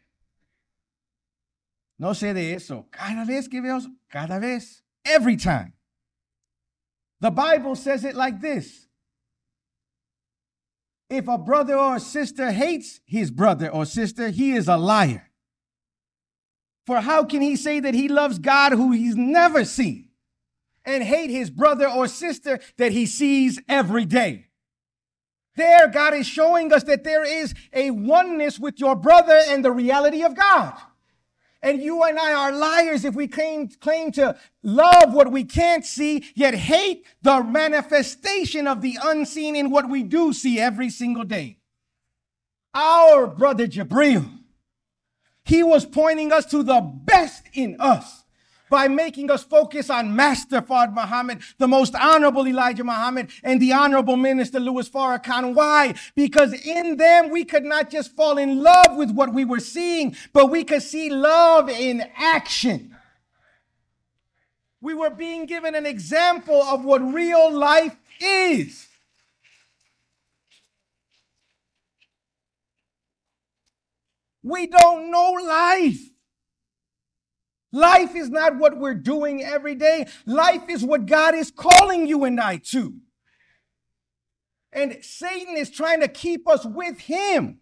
No sé de eso. Cada vez que veo, cada vez, every time. The Bible says it like this. If a brother or a sister hates his brother or sister, he is a liar. For how can he say that he loves God who he's never seen and hate his brother or sister that he sees every day? There, God is showing us that there is a oneness with your brother and the reality of God. And you and I are liars if we claim, claim to love what we can't see, yet hate the manifestation of the unseen in what we do see every single day. Our brother Jabril, he was pointing us to the best in us by making us focus on Master Fard Muhammad, the most honorable Elijah Muhammad, and the honorable minister Louis Farrakhan. Why? Because in them we could not just fall in love with what we were seeing, but we could see love in action. We were being given an example of what real life is. We don't know life. Life is not what we're doing every day. Life is what God is calling you and I to. And Satan is trying to keep us with him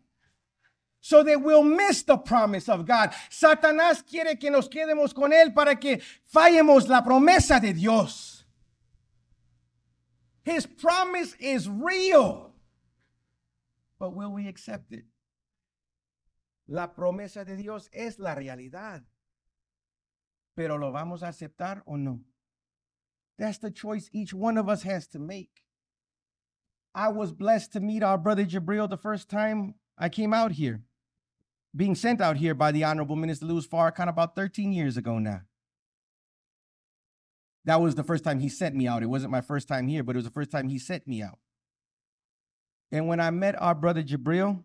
so that we'll miss the promise of God. Satanás quiere que nos quedemos con él para que fallemos la promesa de Dios. His promise is real. But will we accept it? La promesa de Dios es la realidad. Pero lo vamos a aceptar o no? That's the choice each one of us has to make. I was blessed to meet our brother Jabril the first time I came out here, being sent out here by the Honorable Minister Louis Farrakhan about 13 years ago now. That was the first time he sent me out. It wasn't my first time here, but it was the first time he sent me out. And when I met our brother Jabril,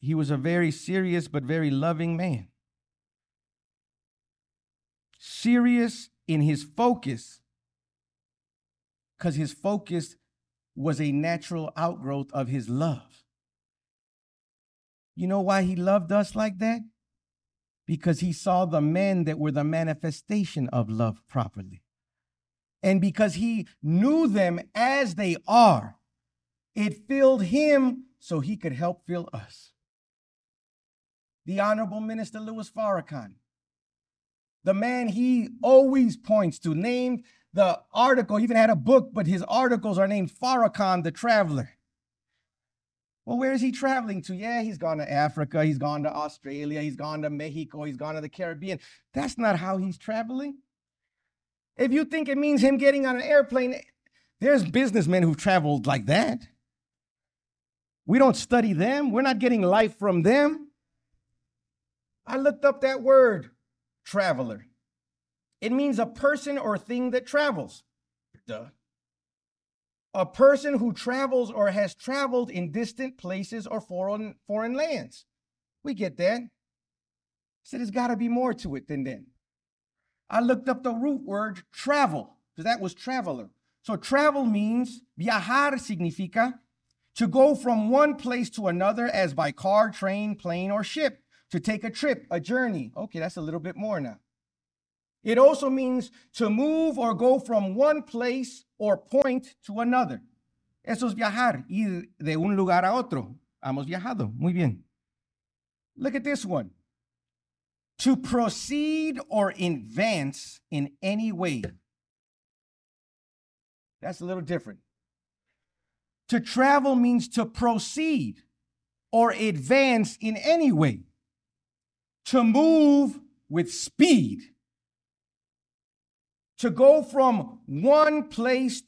he was a very serious but very loving man serious in his focus because his focus was a natural outgrowth of his love. You know why he loved us like that? Because he saw the men that were the manifestation of love properly. And because he knew them as they are, it filled him so he could help fill us. The Honorable Minister Louis Farrakhan, the man he always points to, named the article, he even had a book, but his articles are named Farrakhan the Traveler. Well, where is he traveling to? Yeah, he's gone to Africa, he's gone to Australia, he's gone to Mexico, he's gone to the Caribbean. That's not how he's traveling. If you think it means him getting on an airplane, there's businessmen who've traveled like that. We don't study them, we're not getting life from them. I looked up that word traveler. It means a person or thing that travels. Duh. A person who travels or has traveled in distant places or foreign, foreign lands. We get that. Said, there's got to be more to it than that. I looked up the root word travel, because that was traveler. So travel means viajar significa To go from one place to another as by car, train, plane, or ship. To take a trip, a journey. Okay, that's a little bit more now. It also means to move or go from one place or point to another. Eso es viajar, ir de un lugar a otro. Hemos viajado. Muy bien. Look at this one. To proceed or advance in any way. That's a little different. To travel means to proceed or advance in any way. To move with speed. To go from one place,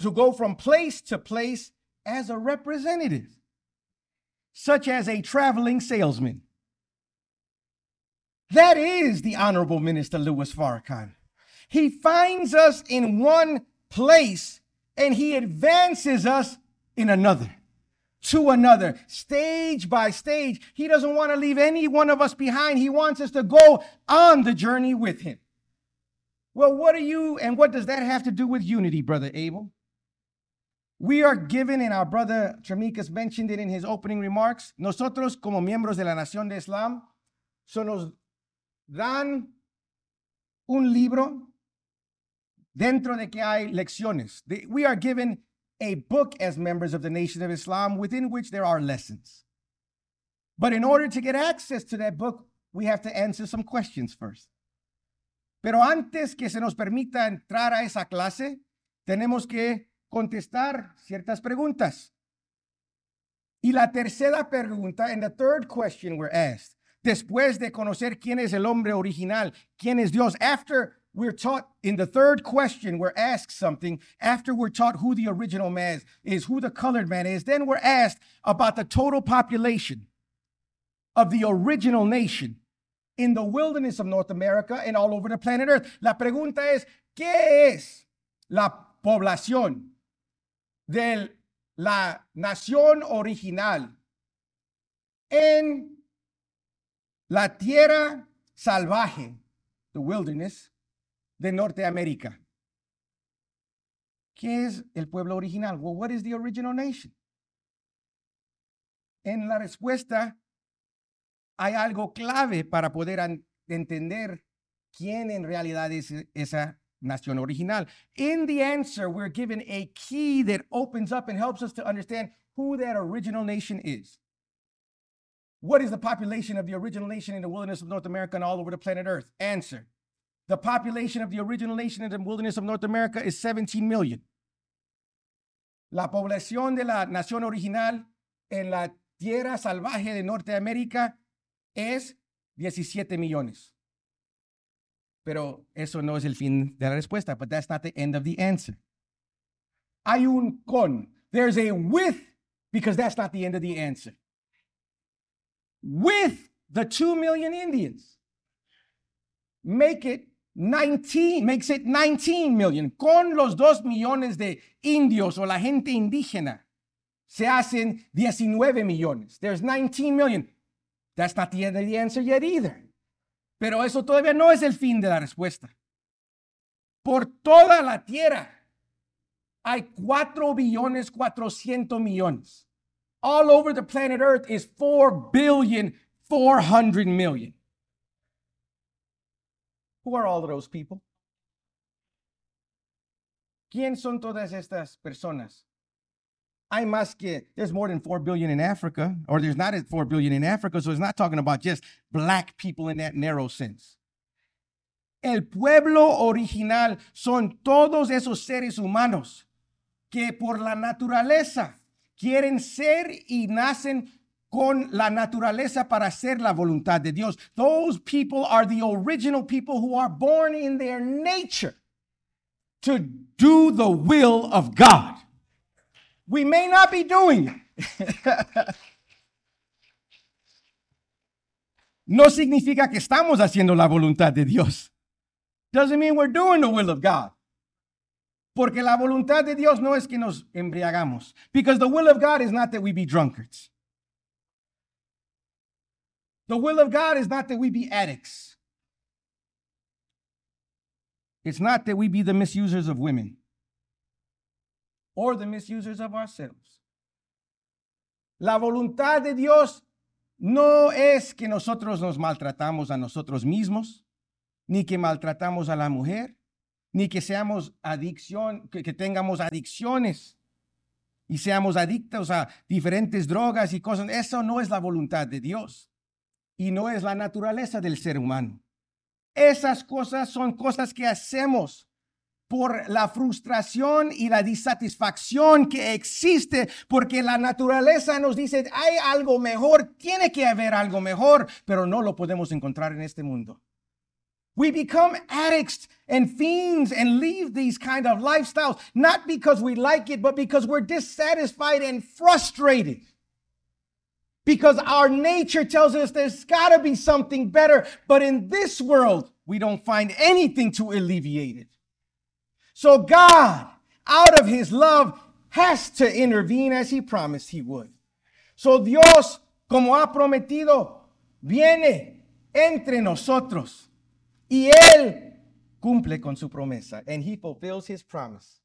to go from place to place as a representative, such as a traveling salesman. That is the Honorable Minister Louis Farrakhan. He finds us in one place and he advances us in another, to another, stage by stage. He doesn't want to leave any one of us behind. He wants us to go on the journey with him. Well, what are you, and what does that have to do with unity, Brother Abel? We are given, and our brother Tramikas mentioned it in his opening remarks, nosotros como miembros de la Nación de Islam, so nos dan un libro dentro de que hay lecciones. We are given a book as members of the Nation of Islam within which there are lessons. But in order to get access to that book, we have to answer some questions first. Pero antes que se nos permita entrar a esa clase, tenemos que contestar ciertas preguntas. Y la tercera pregunta, and the third question we're asked, después de conocer quién es el hombre original, quién es Dios, after we're taught in the third question, we're asked something, after we're taught who the original man is, is who the colored man is, then we're asked about the total population of the original nation in the wilderness of North America and all over the planet Earth. La pregunta es, ¿qué es la población de la nación original en la tierra salvaje, the wilderness, de Norteamérica? ¿Qué es el pueblo original? Well, what is the original nation? En la respuesta hay algo clave para poder entender quién en realidad es esa nación original. In the answer, we're given a key that opens up and helps us to understand who that original nation is. What is the population of the original nation in the wilderness of North America and all over the planet Earth? Answer. The population of the original nation in the wilderness of North America is 17 million. La población de la nación original en la tierra salvaje de Norteamérica es 17 millones. Pero eso no es el fin de la respuesta, but that's not the end of the answer. Hay un con. There's a with because that's not the end of the answer. With the 2 million Indians make it 19 makes it 19 million. Con los 2 millones de indios o la gente indígena se hacen 19 millones. There's 19 million. That's not the end of the answer yet either. Pero eso todavía no es el fin de la respuesta. Por toda la tierra hay 4 billones 400 millones. All over the planet Earth is 4 billion 400 million. Who are all those people? ¿Quién son todas estas personas? Hay más que, there's more than 4 billion in Africa, or there's not 4 billion in Africa, so it's not talking about just black people in that narrow sense. El pueblo original son todos esos seres humanos que por la naturaleza quieren ser y nacen con la naturaleza para hacer la voluntad de Dios. Those people are the original people who are born in their nature to do the will of God. We may not be doing it. (laughs) no significa que estamos haciendo la voluntad de Dios. Doesn't mean we're doing the will of God. Porque la voluntad de Dios no es que nos embriagamos. Because the will of God is not that we be drunkards. The will of God is not that we be addicts. It's not that we be the misusers of women or the misusers of ourselves. La voluntad de Dios no es que nosotros nos maltratamos a nosotros mismos, ni que maltratamos a la mujer, ni que seamos adicción, que, que tengamos adicciones y seamos adictos a diferentes drogas y cosas. Eso no es la voluntad de Dios y no es la naturaleza del ser humano. Esas cosas son cosas que hacemos por la frustración y la disatisfacción que existe, porque la naturaleza nos dice, hay algo mejor, tiene que haber algo mejor, pero no lo podemos encontrar en este mundo. We become addicts and fiends and leave these kind of lifestyles, not because we like it, but because we're dissatisfied and frustrated. Because our nature tells us there's got to be something better, but in this world, we don't find anything to alleviate it. So God, out of his love, has to intervene as he promised he would. So Dios, como ha prometido, viene entre nosotros y él cumple con su promesa and he fulfills his promise.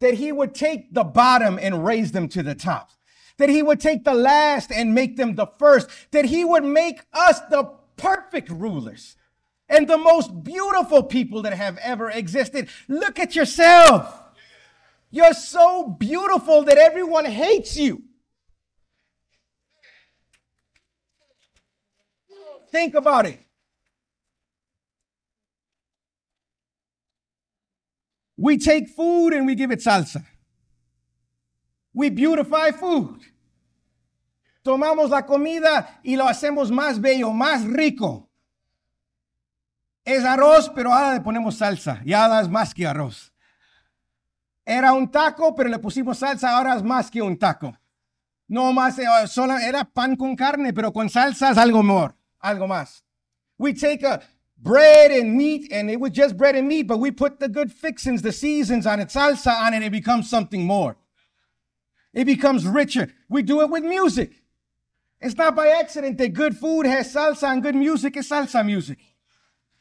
That he would take the bottom and raise them to the top. That he would take the last and make them the first. That he would make us the perfect rulers and the most beautiful people that have ever existed. Look at yourself. You're so beautiful that everyone hates you. Think about it. We take food and we give it salsa. We beautify food. Tomamos la comida y lo hacemos más bello, más rico. Es arroz, pero ahora le ponemos salsa y ahora es más que arroz. Era un taco, pero le pusimos salsa, ahora es más que un taco. No más, eh, solo era pan con carne, pero con salsa es algo more, algo más. We take a bread and meat, and it was just bread and meat, but we put the good fixings, the seasons on it, salsa on it, it becomes something more. It becomes richer. We do it with music. It's not by accident that good food has salsa and good music is salsa music.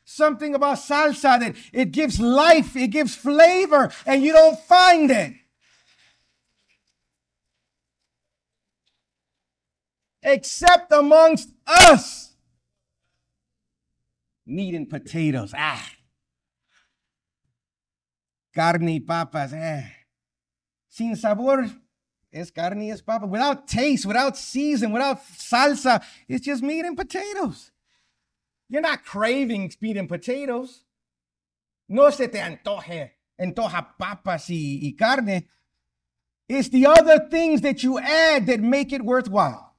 Something about salsa that it gives life, it gives flavor, and you don't find it. Except amongst us. Meat and potatoes. Ah. Carne y papas. Eh. Sin sabor. Es carne, es papa. Without taste, without season, without salsa. It's just meat and potatoes. You're not craving meat and potatoes. No se te antoje, antoja papas y, y carne. It's the other things that you add that make it worthwhile.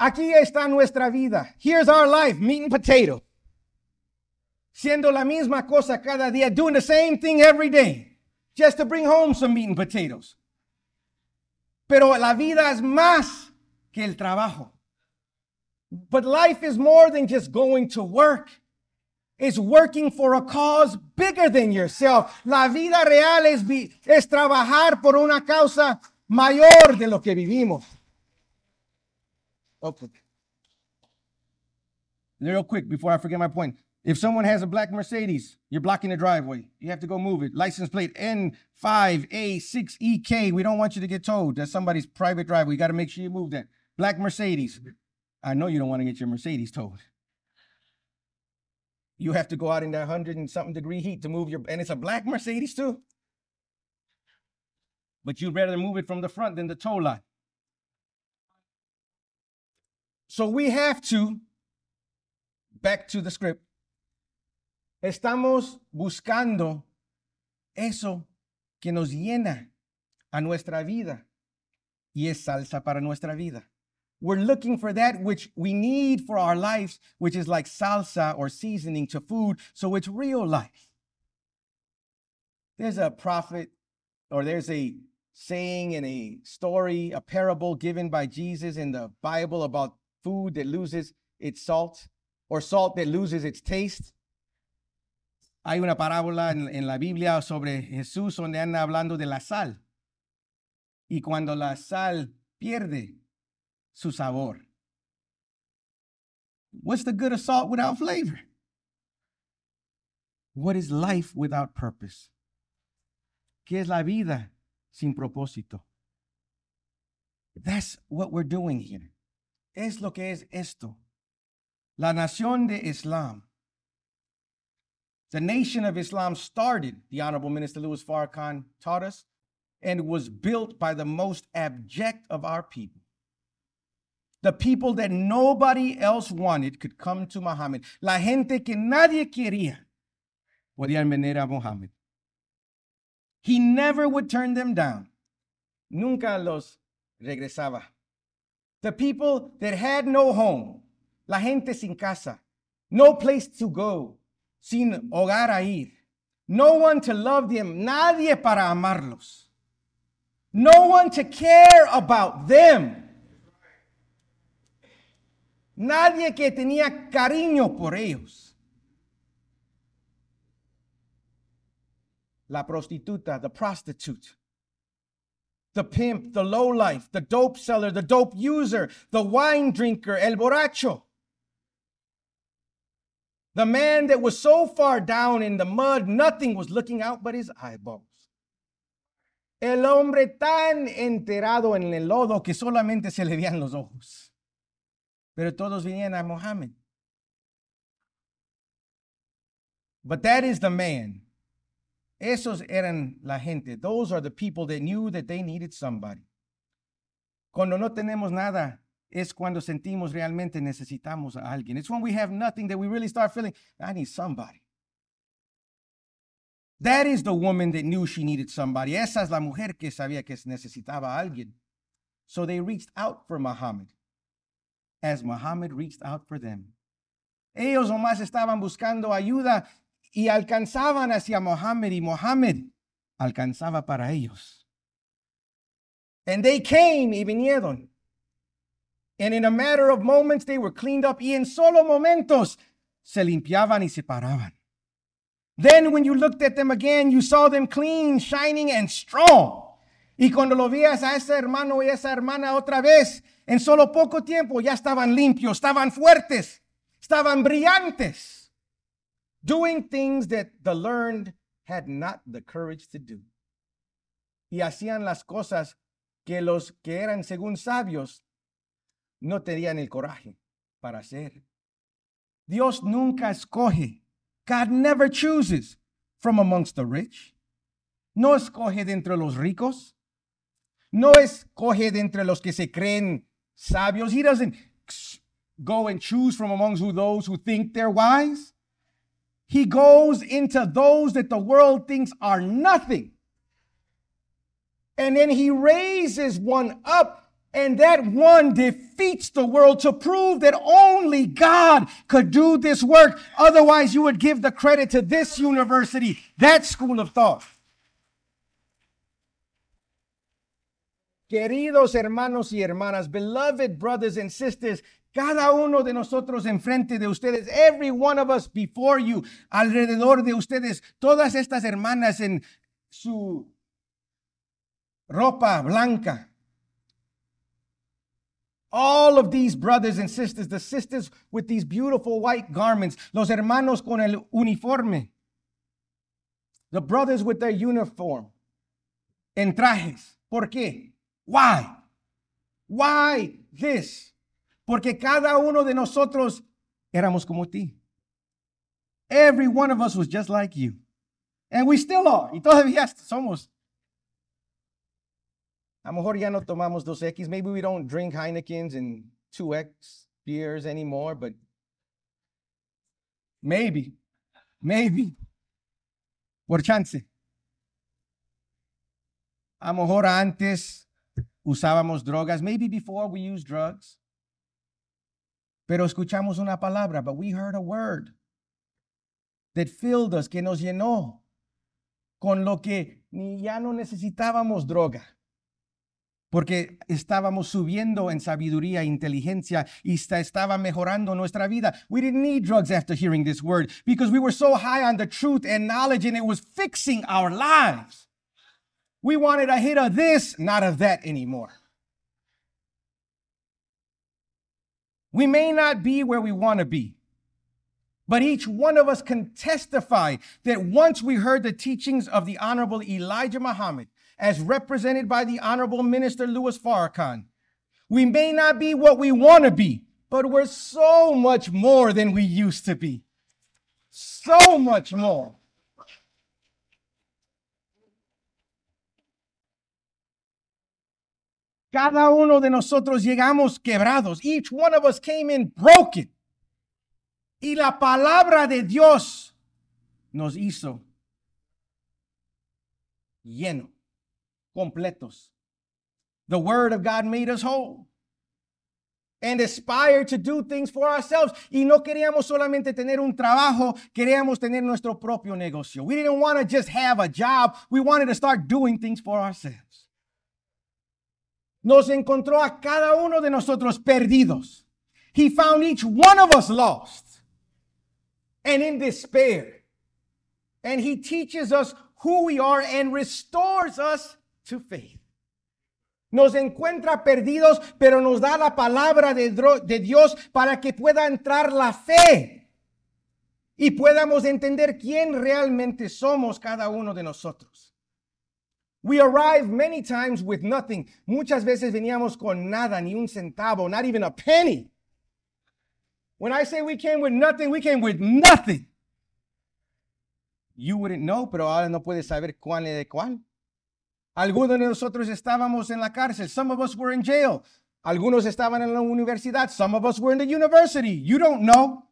Aquí está nuestra vida. Here's our life, meat and potato. Siendo la misma cosa cada día, doing the same thing every day, just to bring home some meat and potatoes. Pero la vida es más que el trabajo. But life is more than just going to work. It's working for a cause bigger than yourself. La vida real es, es trabajar por una causa mayor de lo que vivimos. Oh, real quick before I forget my point. If someone has a black Mercedes, you're blocking the driveway. You have to go move it. License plate N5A6EK. We don't want you to get towed. That's somebody's private driveway. You got to make sure you move that. Black Mercedes. I know you don't want to get your Mercedes towed. You have to go out in that hundred and something degree heat to move your, and it's a black Mercedes too. But you'd rather move it from the front than the tow line. So we have to, back to the script, estamos buscando eso que nos llena a nuestra vida y es salsa para nuestra vida. We're looking for that which we need for our lives, which is like salsa or seasoning to food, so it's real life. There's a prophet or there's a saying and a story, a parable given by Jesus in the Bible about food that loses its salt or salt that loses its taste. Hay una parábola en, en, la Biblia sobre Jesús donde anda hablando de la sal. Y cuando la sal pierde su sabor. What's the good of salt without flavor? What is life without purpose? ¿Qué es la vida sin propósito? That's what we're doing here. Es lo que es esto. La nación de Islam. The nation of Islam started, the Honorable Minister Louis Farrakhan taught us, and was built by the most abject of our people. The people that nobody else wanted could come to Muhammad. La gente que nadie quería podían venir a Muhammad. He never would turn them down. Nunca los regresaba. The people that had no home, la gente sin casa, no place to go, sin hogar a ir, no one to love them, nadie para amarlos, no one to care about them. Nadie que tenía cariño por ellos. La prostituta, the prostitute, the pimp, the lowlife, the dope seller, the dope user, the wine drinker, el borracho. The man that was so far down in the mud, nothing was looking out but his eyeballs. El hombre tan enterado en el lodo que solamente se le veían los ojos. Pero todos venían a Muhammad. But that is the man. Esos eran la gente. Those are the people that knew that they needed somebody. Cuando no tenemos nada, es cuando sentimos realmente necesitamos a alguien. It's when we have nothing that we really start feeling, I need somebody. That is the woman that knew she needed somebody. Esa es la mujer que sabía que necesitaba a alguien. So they reached out for Muhammad as Muhammad reached out for them. Ellos nomás estaban buscando ayuda y alcanzaban hacia Muhammad y Muhammad alcanzaba para ellos. And they came y vinieron. And in a matter of moments, they were cleaned up. Y en solo momentos se limpiaban y se paraban. Then, when you looked at them again, you saw them clean, shining, and strong. Y cuando lo veías a ese hermano y esa hermana otra vez, en solo poco tiempo ya estaban limpios, estaban fuertes, estaban brillantes, doing things that the learned had not the courage to do. Y hacían las cosas que los que eran según sabios no tenían el coraje para hacer. Dios nunca escoge. God never chooses from amongst the rich. No escoge de entre los ricos. No escoge de entre los que se creen sabios. He doesn't go and choose from amongst those who think they're wise. He goes into those that the world thinks are nothing. And then he raises one up and that one defeats the world to prove that only God could do this work. Otherwise, you would give the credit to this university, that school of thought. Queridos hermanos y hermanas, beloved brothers and sisters, cada uno de nosotros enfrente de ustedes, every one of us before you, alrededor de ustedes, todas estas hermanas en su ropa blanca, all of these brothers and sisters, the sisters with these beautiful white garments, los hermanos con el uniforme, the brothers with their uniform, en trajes. ¿Por qué? Why? Why this? Porque cada uno de nosotros éramos como ti. Every one of us was just like you. And we still are. Y todavía somos A lo mejor ya no tomamos 2X. Maybe we don't drink Heinekens and 2X beers anymore, but maybe, maybe, por chance. A lo mejor antes usábamos drogas. Maybe before we used drugs. Pero escuchamos una palabra, but we heard a word that filled us, que nos llenó con lo que ni ya no necesitábamos droga porque estábamos subiendo en sabiduría e inteligencia y estaba mejorando nuestra vida. We didn't need drugs after hearing this word because we were so high on the truth and knowledge and it was fixing our lives. We wanted a hit of this, not of that anymore. We may not be where we want to be, but each one of us can testify that once we heard the teachings of the Honorable Elijah Muhammad, as represented by the Honorable Minister Louis Farrakhan, We may not be what we want to be, but we're so much more than we used to be. So much more. Cada uno de nosotros llegamos quebrados. Each one of us came in broken. Y la palabra de Dios nos hizo lleno, completos. The word of God made us whole. And aspire to do things for ourselves. Y no queríamos solamente tener un trabajo, queríamos tener nuestro propio negocio. We didn't want to just have a job, we wanted to start doing things for ourselves. Nos encontró a cada uno de nosotros perdidos. He found each one of us lost and in despair. And he teaches us who we are and restores us to faith. Nos encuentra perdidos, pero nos da la palabra de, de Dios para que pueda entrar la fe y podamos entender quién realmente somos cada uno de nosotros. We arrive many times with nothing. Muchas veces veníamos con nada, ni un centavo, not even a penny. When I say we came with nothing, we came with nothing. You wouldn't know, pero ahora no puedes saber cuál es de cuál. Algunos de nosotros estábamos en la cárcel. Some of us were in jail. Algunos estaban en la universidad. Some of us were in the university. You don't know.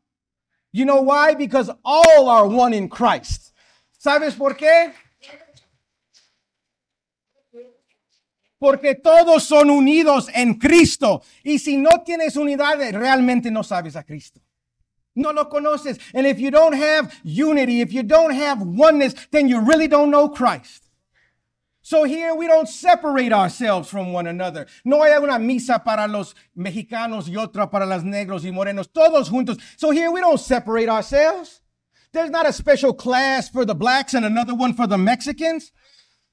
You know why? Because all are one in Christ. ¿Sabes por qué? Porque todos son unidos en Cristo. Y si no tienes unidad, realmente no sabes a Cristo. No lo conoces. And if you don't have unity, if you don't have oneness, then you really don't know Christ. So here we don't separate ourselves from one another. No hay una misa para los mexicanos y otra para los negros y morenos, todos juntos. So here we don't separate ourselves. There's not a special class for the blacks and another one for the Mexicans.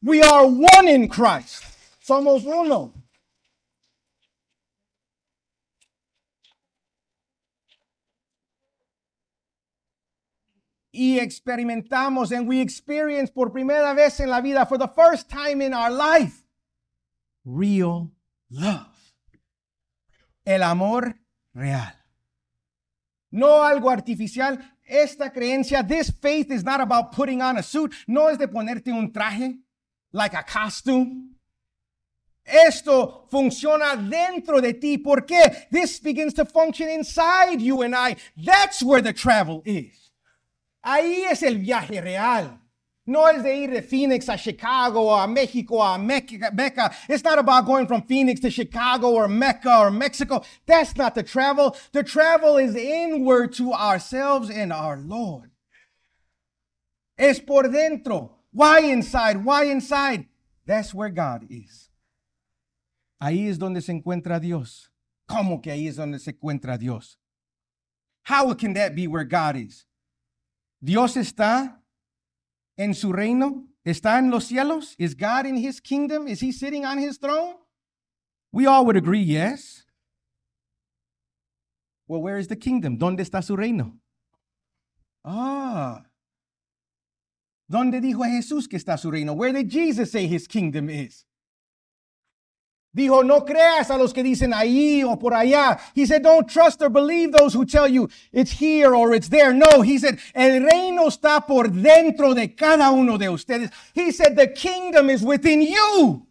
We are one in Christ. Somos uno. Y experimentamos and we experience por primera vez en la vida, for the first time in our life, real love. El amor real. No algo artificial. Esta creencia, this faith is not about putting on a suit. No es de ponerte un traje, like a costume. Esto funciona dentro de ti. ¿Por qué? This begins to function inside you and I. That's where the travel is. Ahí es el viaje real. No es de ir de Phoenix a Chicago a Mexico a Mecca. It's not about going from Phoenix to Chicago or Mecca or Mexico. That's not the travel. The travel is inward to ourselves and our Lord. Es por dentro. Why inside? Why inside? That's where God is. Ahí es donde se encuentra Dios. ¿Cómo que ahí es donde se encuentra Dios? How can that be where God is? Dios está en su reino, está en los cielos. Is God in his kingdom? Is he sitting on his throne? We all would agree, yes. Well, where is the kingdom? ¿Dónde está su reino? Ah. ¿Dónde dijo Jesús que está su reino? Where did Jesus say his kingdom is? Dijo, no creas a los que dicen ahí o por allá. He said, don't trust or believe those who tell you it's here or it's there. No, he said, el reino está por dentro de cada uno de ustedes. He said, the kingdom is within you.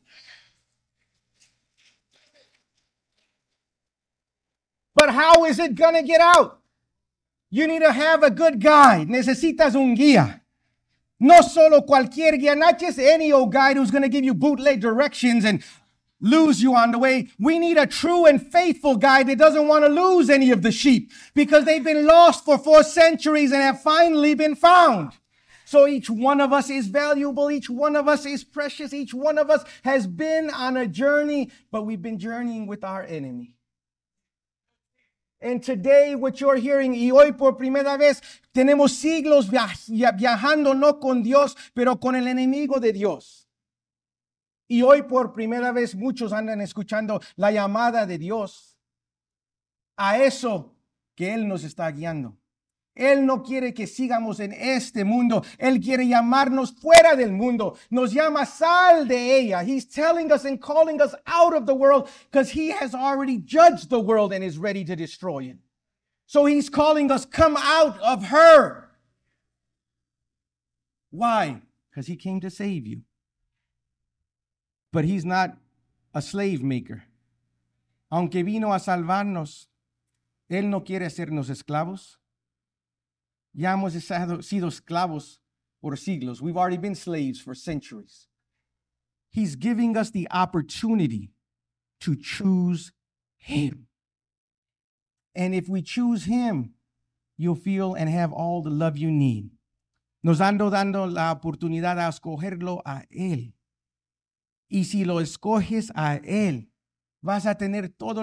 But how is it going to get out? You need to have a good guide. Necesitas un guía. No solo cualquier guía, not just any old guide who's going to give you bootleg directions and lose you on the way. We need a true and faithful guide that doesn't want to lose any of the sheep because they've been lost for four centuries and have finally been found. So each one of us is valuable. Each one of us is precious. Each one of us has been on a journey, but we've been journeying with our enemy. And today, what you're hearing, y hoy por primera vez, tenemos siglos viajando no con Dios, pero con el enemigo de Dios. Y hoy por primera vez muchos andan escuchando la llamada de Dios a eso que Él nos está guiando. Él no quiere que sigamos en este mundo. Él quiere llamarnos fuera del mundo. Nos llama sal de ella. He's telling us and calling us out of the world because he has already judged the world and is ready to destroy it. So he's calling us come out of her. Why? Because he came to save you. But he's not a slave maker. Aunque vino a salvarnos, él no quiere hacernos esclavos. Ya hemos sido esclavos por siglos. We've already been slaves for centuries. He's giving us the opportunity to choose Him. And if we choose Him, you'll feel and have all the love you need. Nos ando dando la oportunidad a escogerlo a Él. Y si lo escoges a Él, vas a tener todo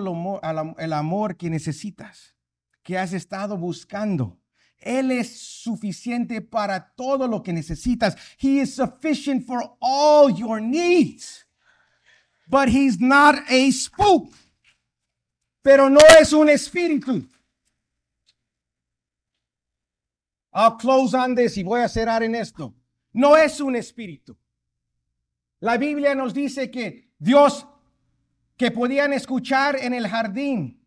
el amor que necesitas, que has estado buscando. Él es suficiente para todo lo que necesitas. He is sufficient for all your needs. But he's not a spook. Pero no es un espíritu. I'll close on this y voy a cerrar en esto. No es un espíritu. La Biblia nos dice que Dios, que podían escuchar en el jardín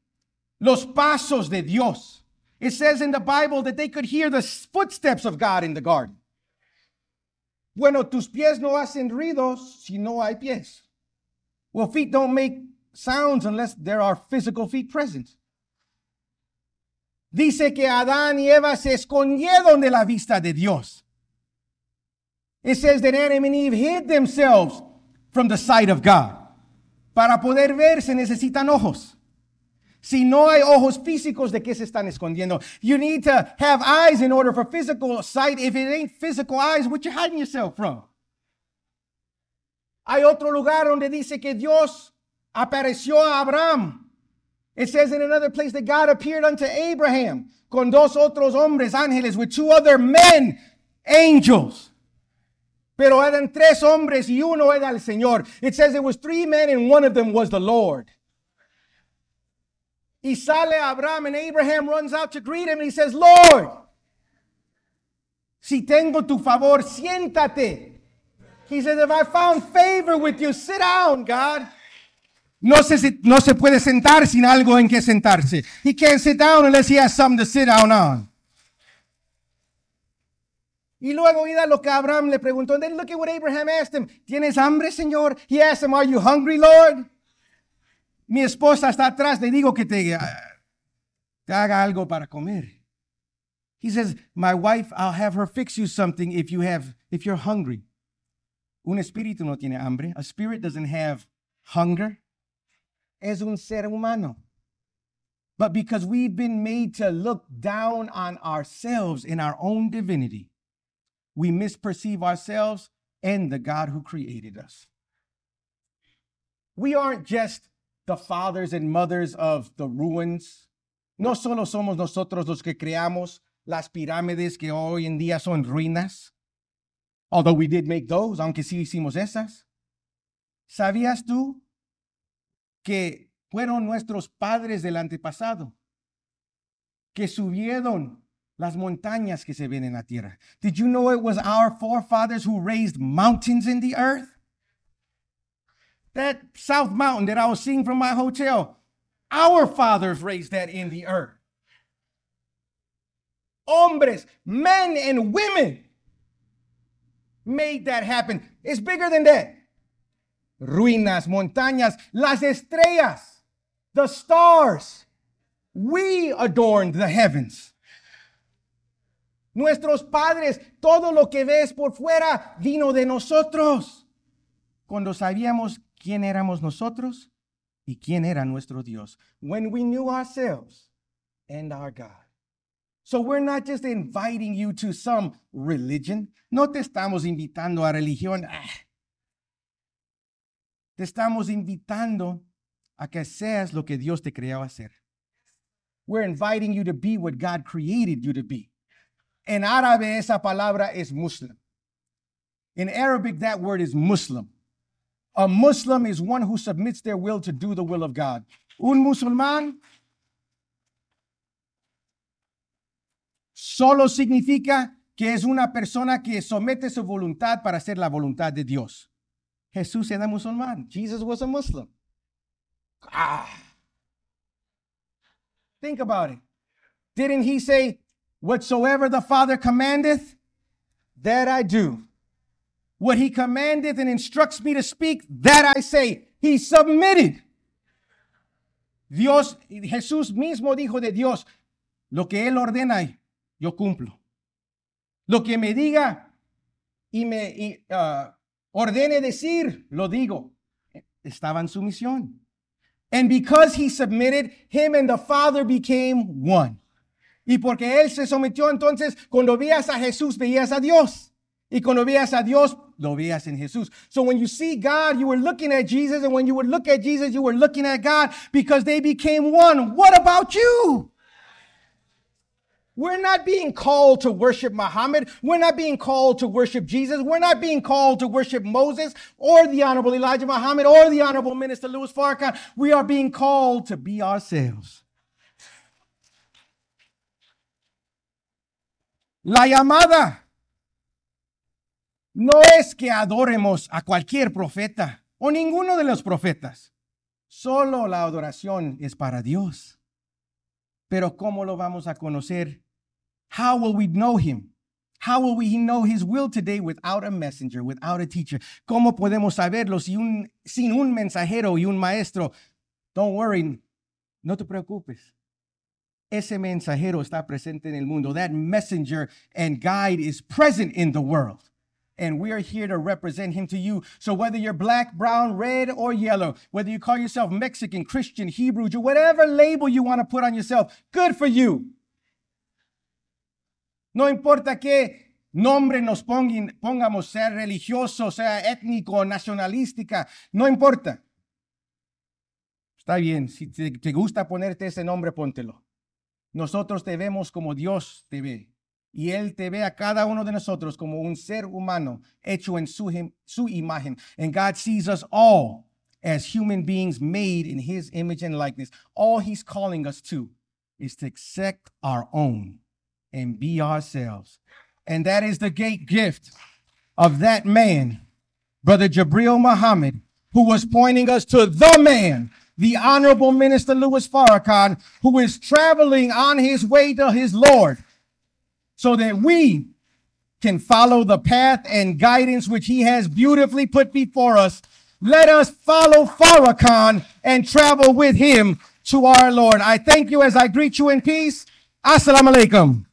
los pasos de Dios it says in the Bible that they could hear the footsteps of God in the garden. Bueno, tus pies no hacen ruidos si no hay pies. Well, feet don't make sounds unless there are physical feet present. Dice que Adán y Eva se escondieron de la vista de Dios. It says that Adam and Eve hid themselves from the sight of God. Para poder ver se necesitan ojos. Si no hay ojos físicos, ¿de qué se están escondiendo? You need to have eyes in order for physical sight. If it ain't physical eyes, what you hiding yourself from? Hay otro lugar donde dice que Dios apareció a Abraham. It says in another place that God appeared unto Abraham con dos otros hombres, ángeles, with two other men, angels. Pero eran tres hombres y uno era el Señor. It says it was three men and one of them was the Lord. Y sale Abraham and Abraham runs out to greet him and he says, Lord, si tengo tu favor, siéntate. He says, if I found favor with you, sit down, God. No se, no se puede sentar sin algo en que sentarse. He can't sit down unless he has something to sit down on. Y luego oída lo que Abraham le preguntó. And then look at what Abraham asked him. ¿Tienes hambre, Señor? He asked him, are you hungry, Lord? mi esposa está atrás, le digo que te, eh, te haga algo para comer. He says, my wife, I'll have her fix you something if you have, if you're hungry. Un espíritu no tiene hambre. A spirit doesn't have hunger. Es un ser humano. But because we've been made to look down on ourselves in our own divinity, we misperceive ourselves and the God who created us. We aren't just the fathers and mothers of the ruins. No solo somos nosotros los que creamos las pirámides que hoy en día son ruinas. Although we did make those, aunque sí hicimos esas. ¿Sabías tú que fueron nuestros padres del antepasado que subieron las montañas que se ven en la tierra? Did you know it was our forefathers who raised mountains in the earth? That South Mountain that I was seeing from my hotel, our fathers raised that in the earth. Hombres, men, and women made that happen. It's bigger than that. Ruinas, montañas, las estrellas, the stars. We adorned the heavens. Nuestros padres, todo lo que ves por fuera vino de nosotros. Cuando sabíamos quién éramos nosotros y quién era nuestro Dios. When we knew ourselves and our God. So we're not just inviting you to some religion. No te estamos invitando a religión. Ah. Te estamos invitando a que seas lo que Dios te creó a ser. We're inviting you to be what God created you to be. En árabe esa palabra es Muslim. In Arabic that word is Muslim. A Muslim is one who submits their will to do the will of God. Un musulmán solo significa que es una persona que somete su voluntad para hacer la voluntad de Dios. Jesús era musulmán. Jesus was a Muslim. Ah. Think about it. Didn't he say, Whatsoever the Father commandeth, that I do. What he commandeth and instructs me to speak, that I say. He submitted. Dios, Jesús mismo dijo de Dios, lo que Él ordena, yo cumplo. Lo que me diga y me y, uh, ordene decir, lo digo. Estaba en sumisión. And because he submitted, him and the Father became one. Y porque él se sometió, entonces, cuando veías a Jesús, veías a Dios. Y cuando veías a Dios, lo veías en Jesús. So when you see God, you were looking at Jesus. And when you would look at Jesus, you were looking at God because they became one. What about you? We're not being called to worship Muhammad. We're not being called to worship Jesus. We're not being called to worship Moses or the Honorable Elijah Muhammad or the Honorable Minister Louis Farrakhan. We are being called to be ourselves. La llamada no es que adoremos a cualquier profeta o ninguno de los profetas. Solo la adoración es para Dios. Pero ¿cómo lo vamos a conocer? How will we know him? How will we know his will today without a messenger, without a teacher? ¿Cómo podemos saberlo si un, sin un mensajero y un maestro? Don't worry, no te preocupes. Ese mensajero está presente en el mundo. That messenger and guide is present in the world. And we are here to represent him to you. So whether you're black, brown, red, or yellow, whether you call yourself Mexican, Christian, Hebrew, Jew, whatever label you want to put on yourself, good for you. No importa qué nombre nos pongamos, sea religioso, sea étnico, nacionalística, no importa. Está bien, si te, te gusta ponerte ese nombre, póntelo. Nosotros te vemos como Dios te ve. Y Él te ve a cada uno de nosotros como un ser humano hecho en su, su imagen. And God sees us all as human beings made in His image and likeness. All He's calling us to is to accept our own and be ourselves. And that is the great gift of that man, Brother Jabril Muhammad, who was pointing us to the man the Honorable Minister Louis Farrakhan, who is traveling on his way to his Lord, so that we can follow the path and guidance which he has beautifully put before us. Let us follow Farrakhan and travel with him to our Lord. I thank you as I greet you in peace. Assalamu alaikum.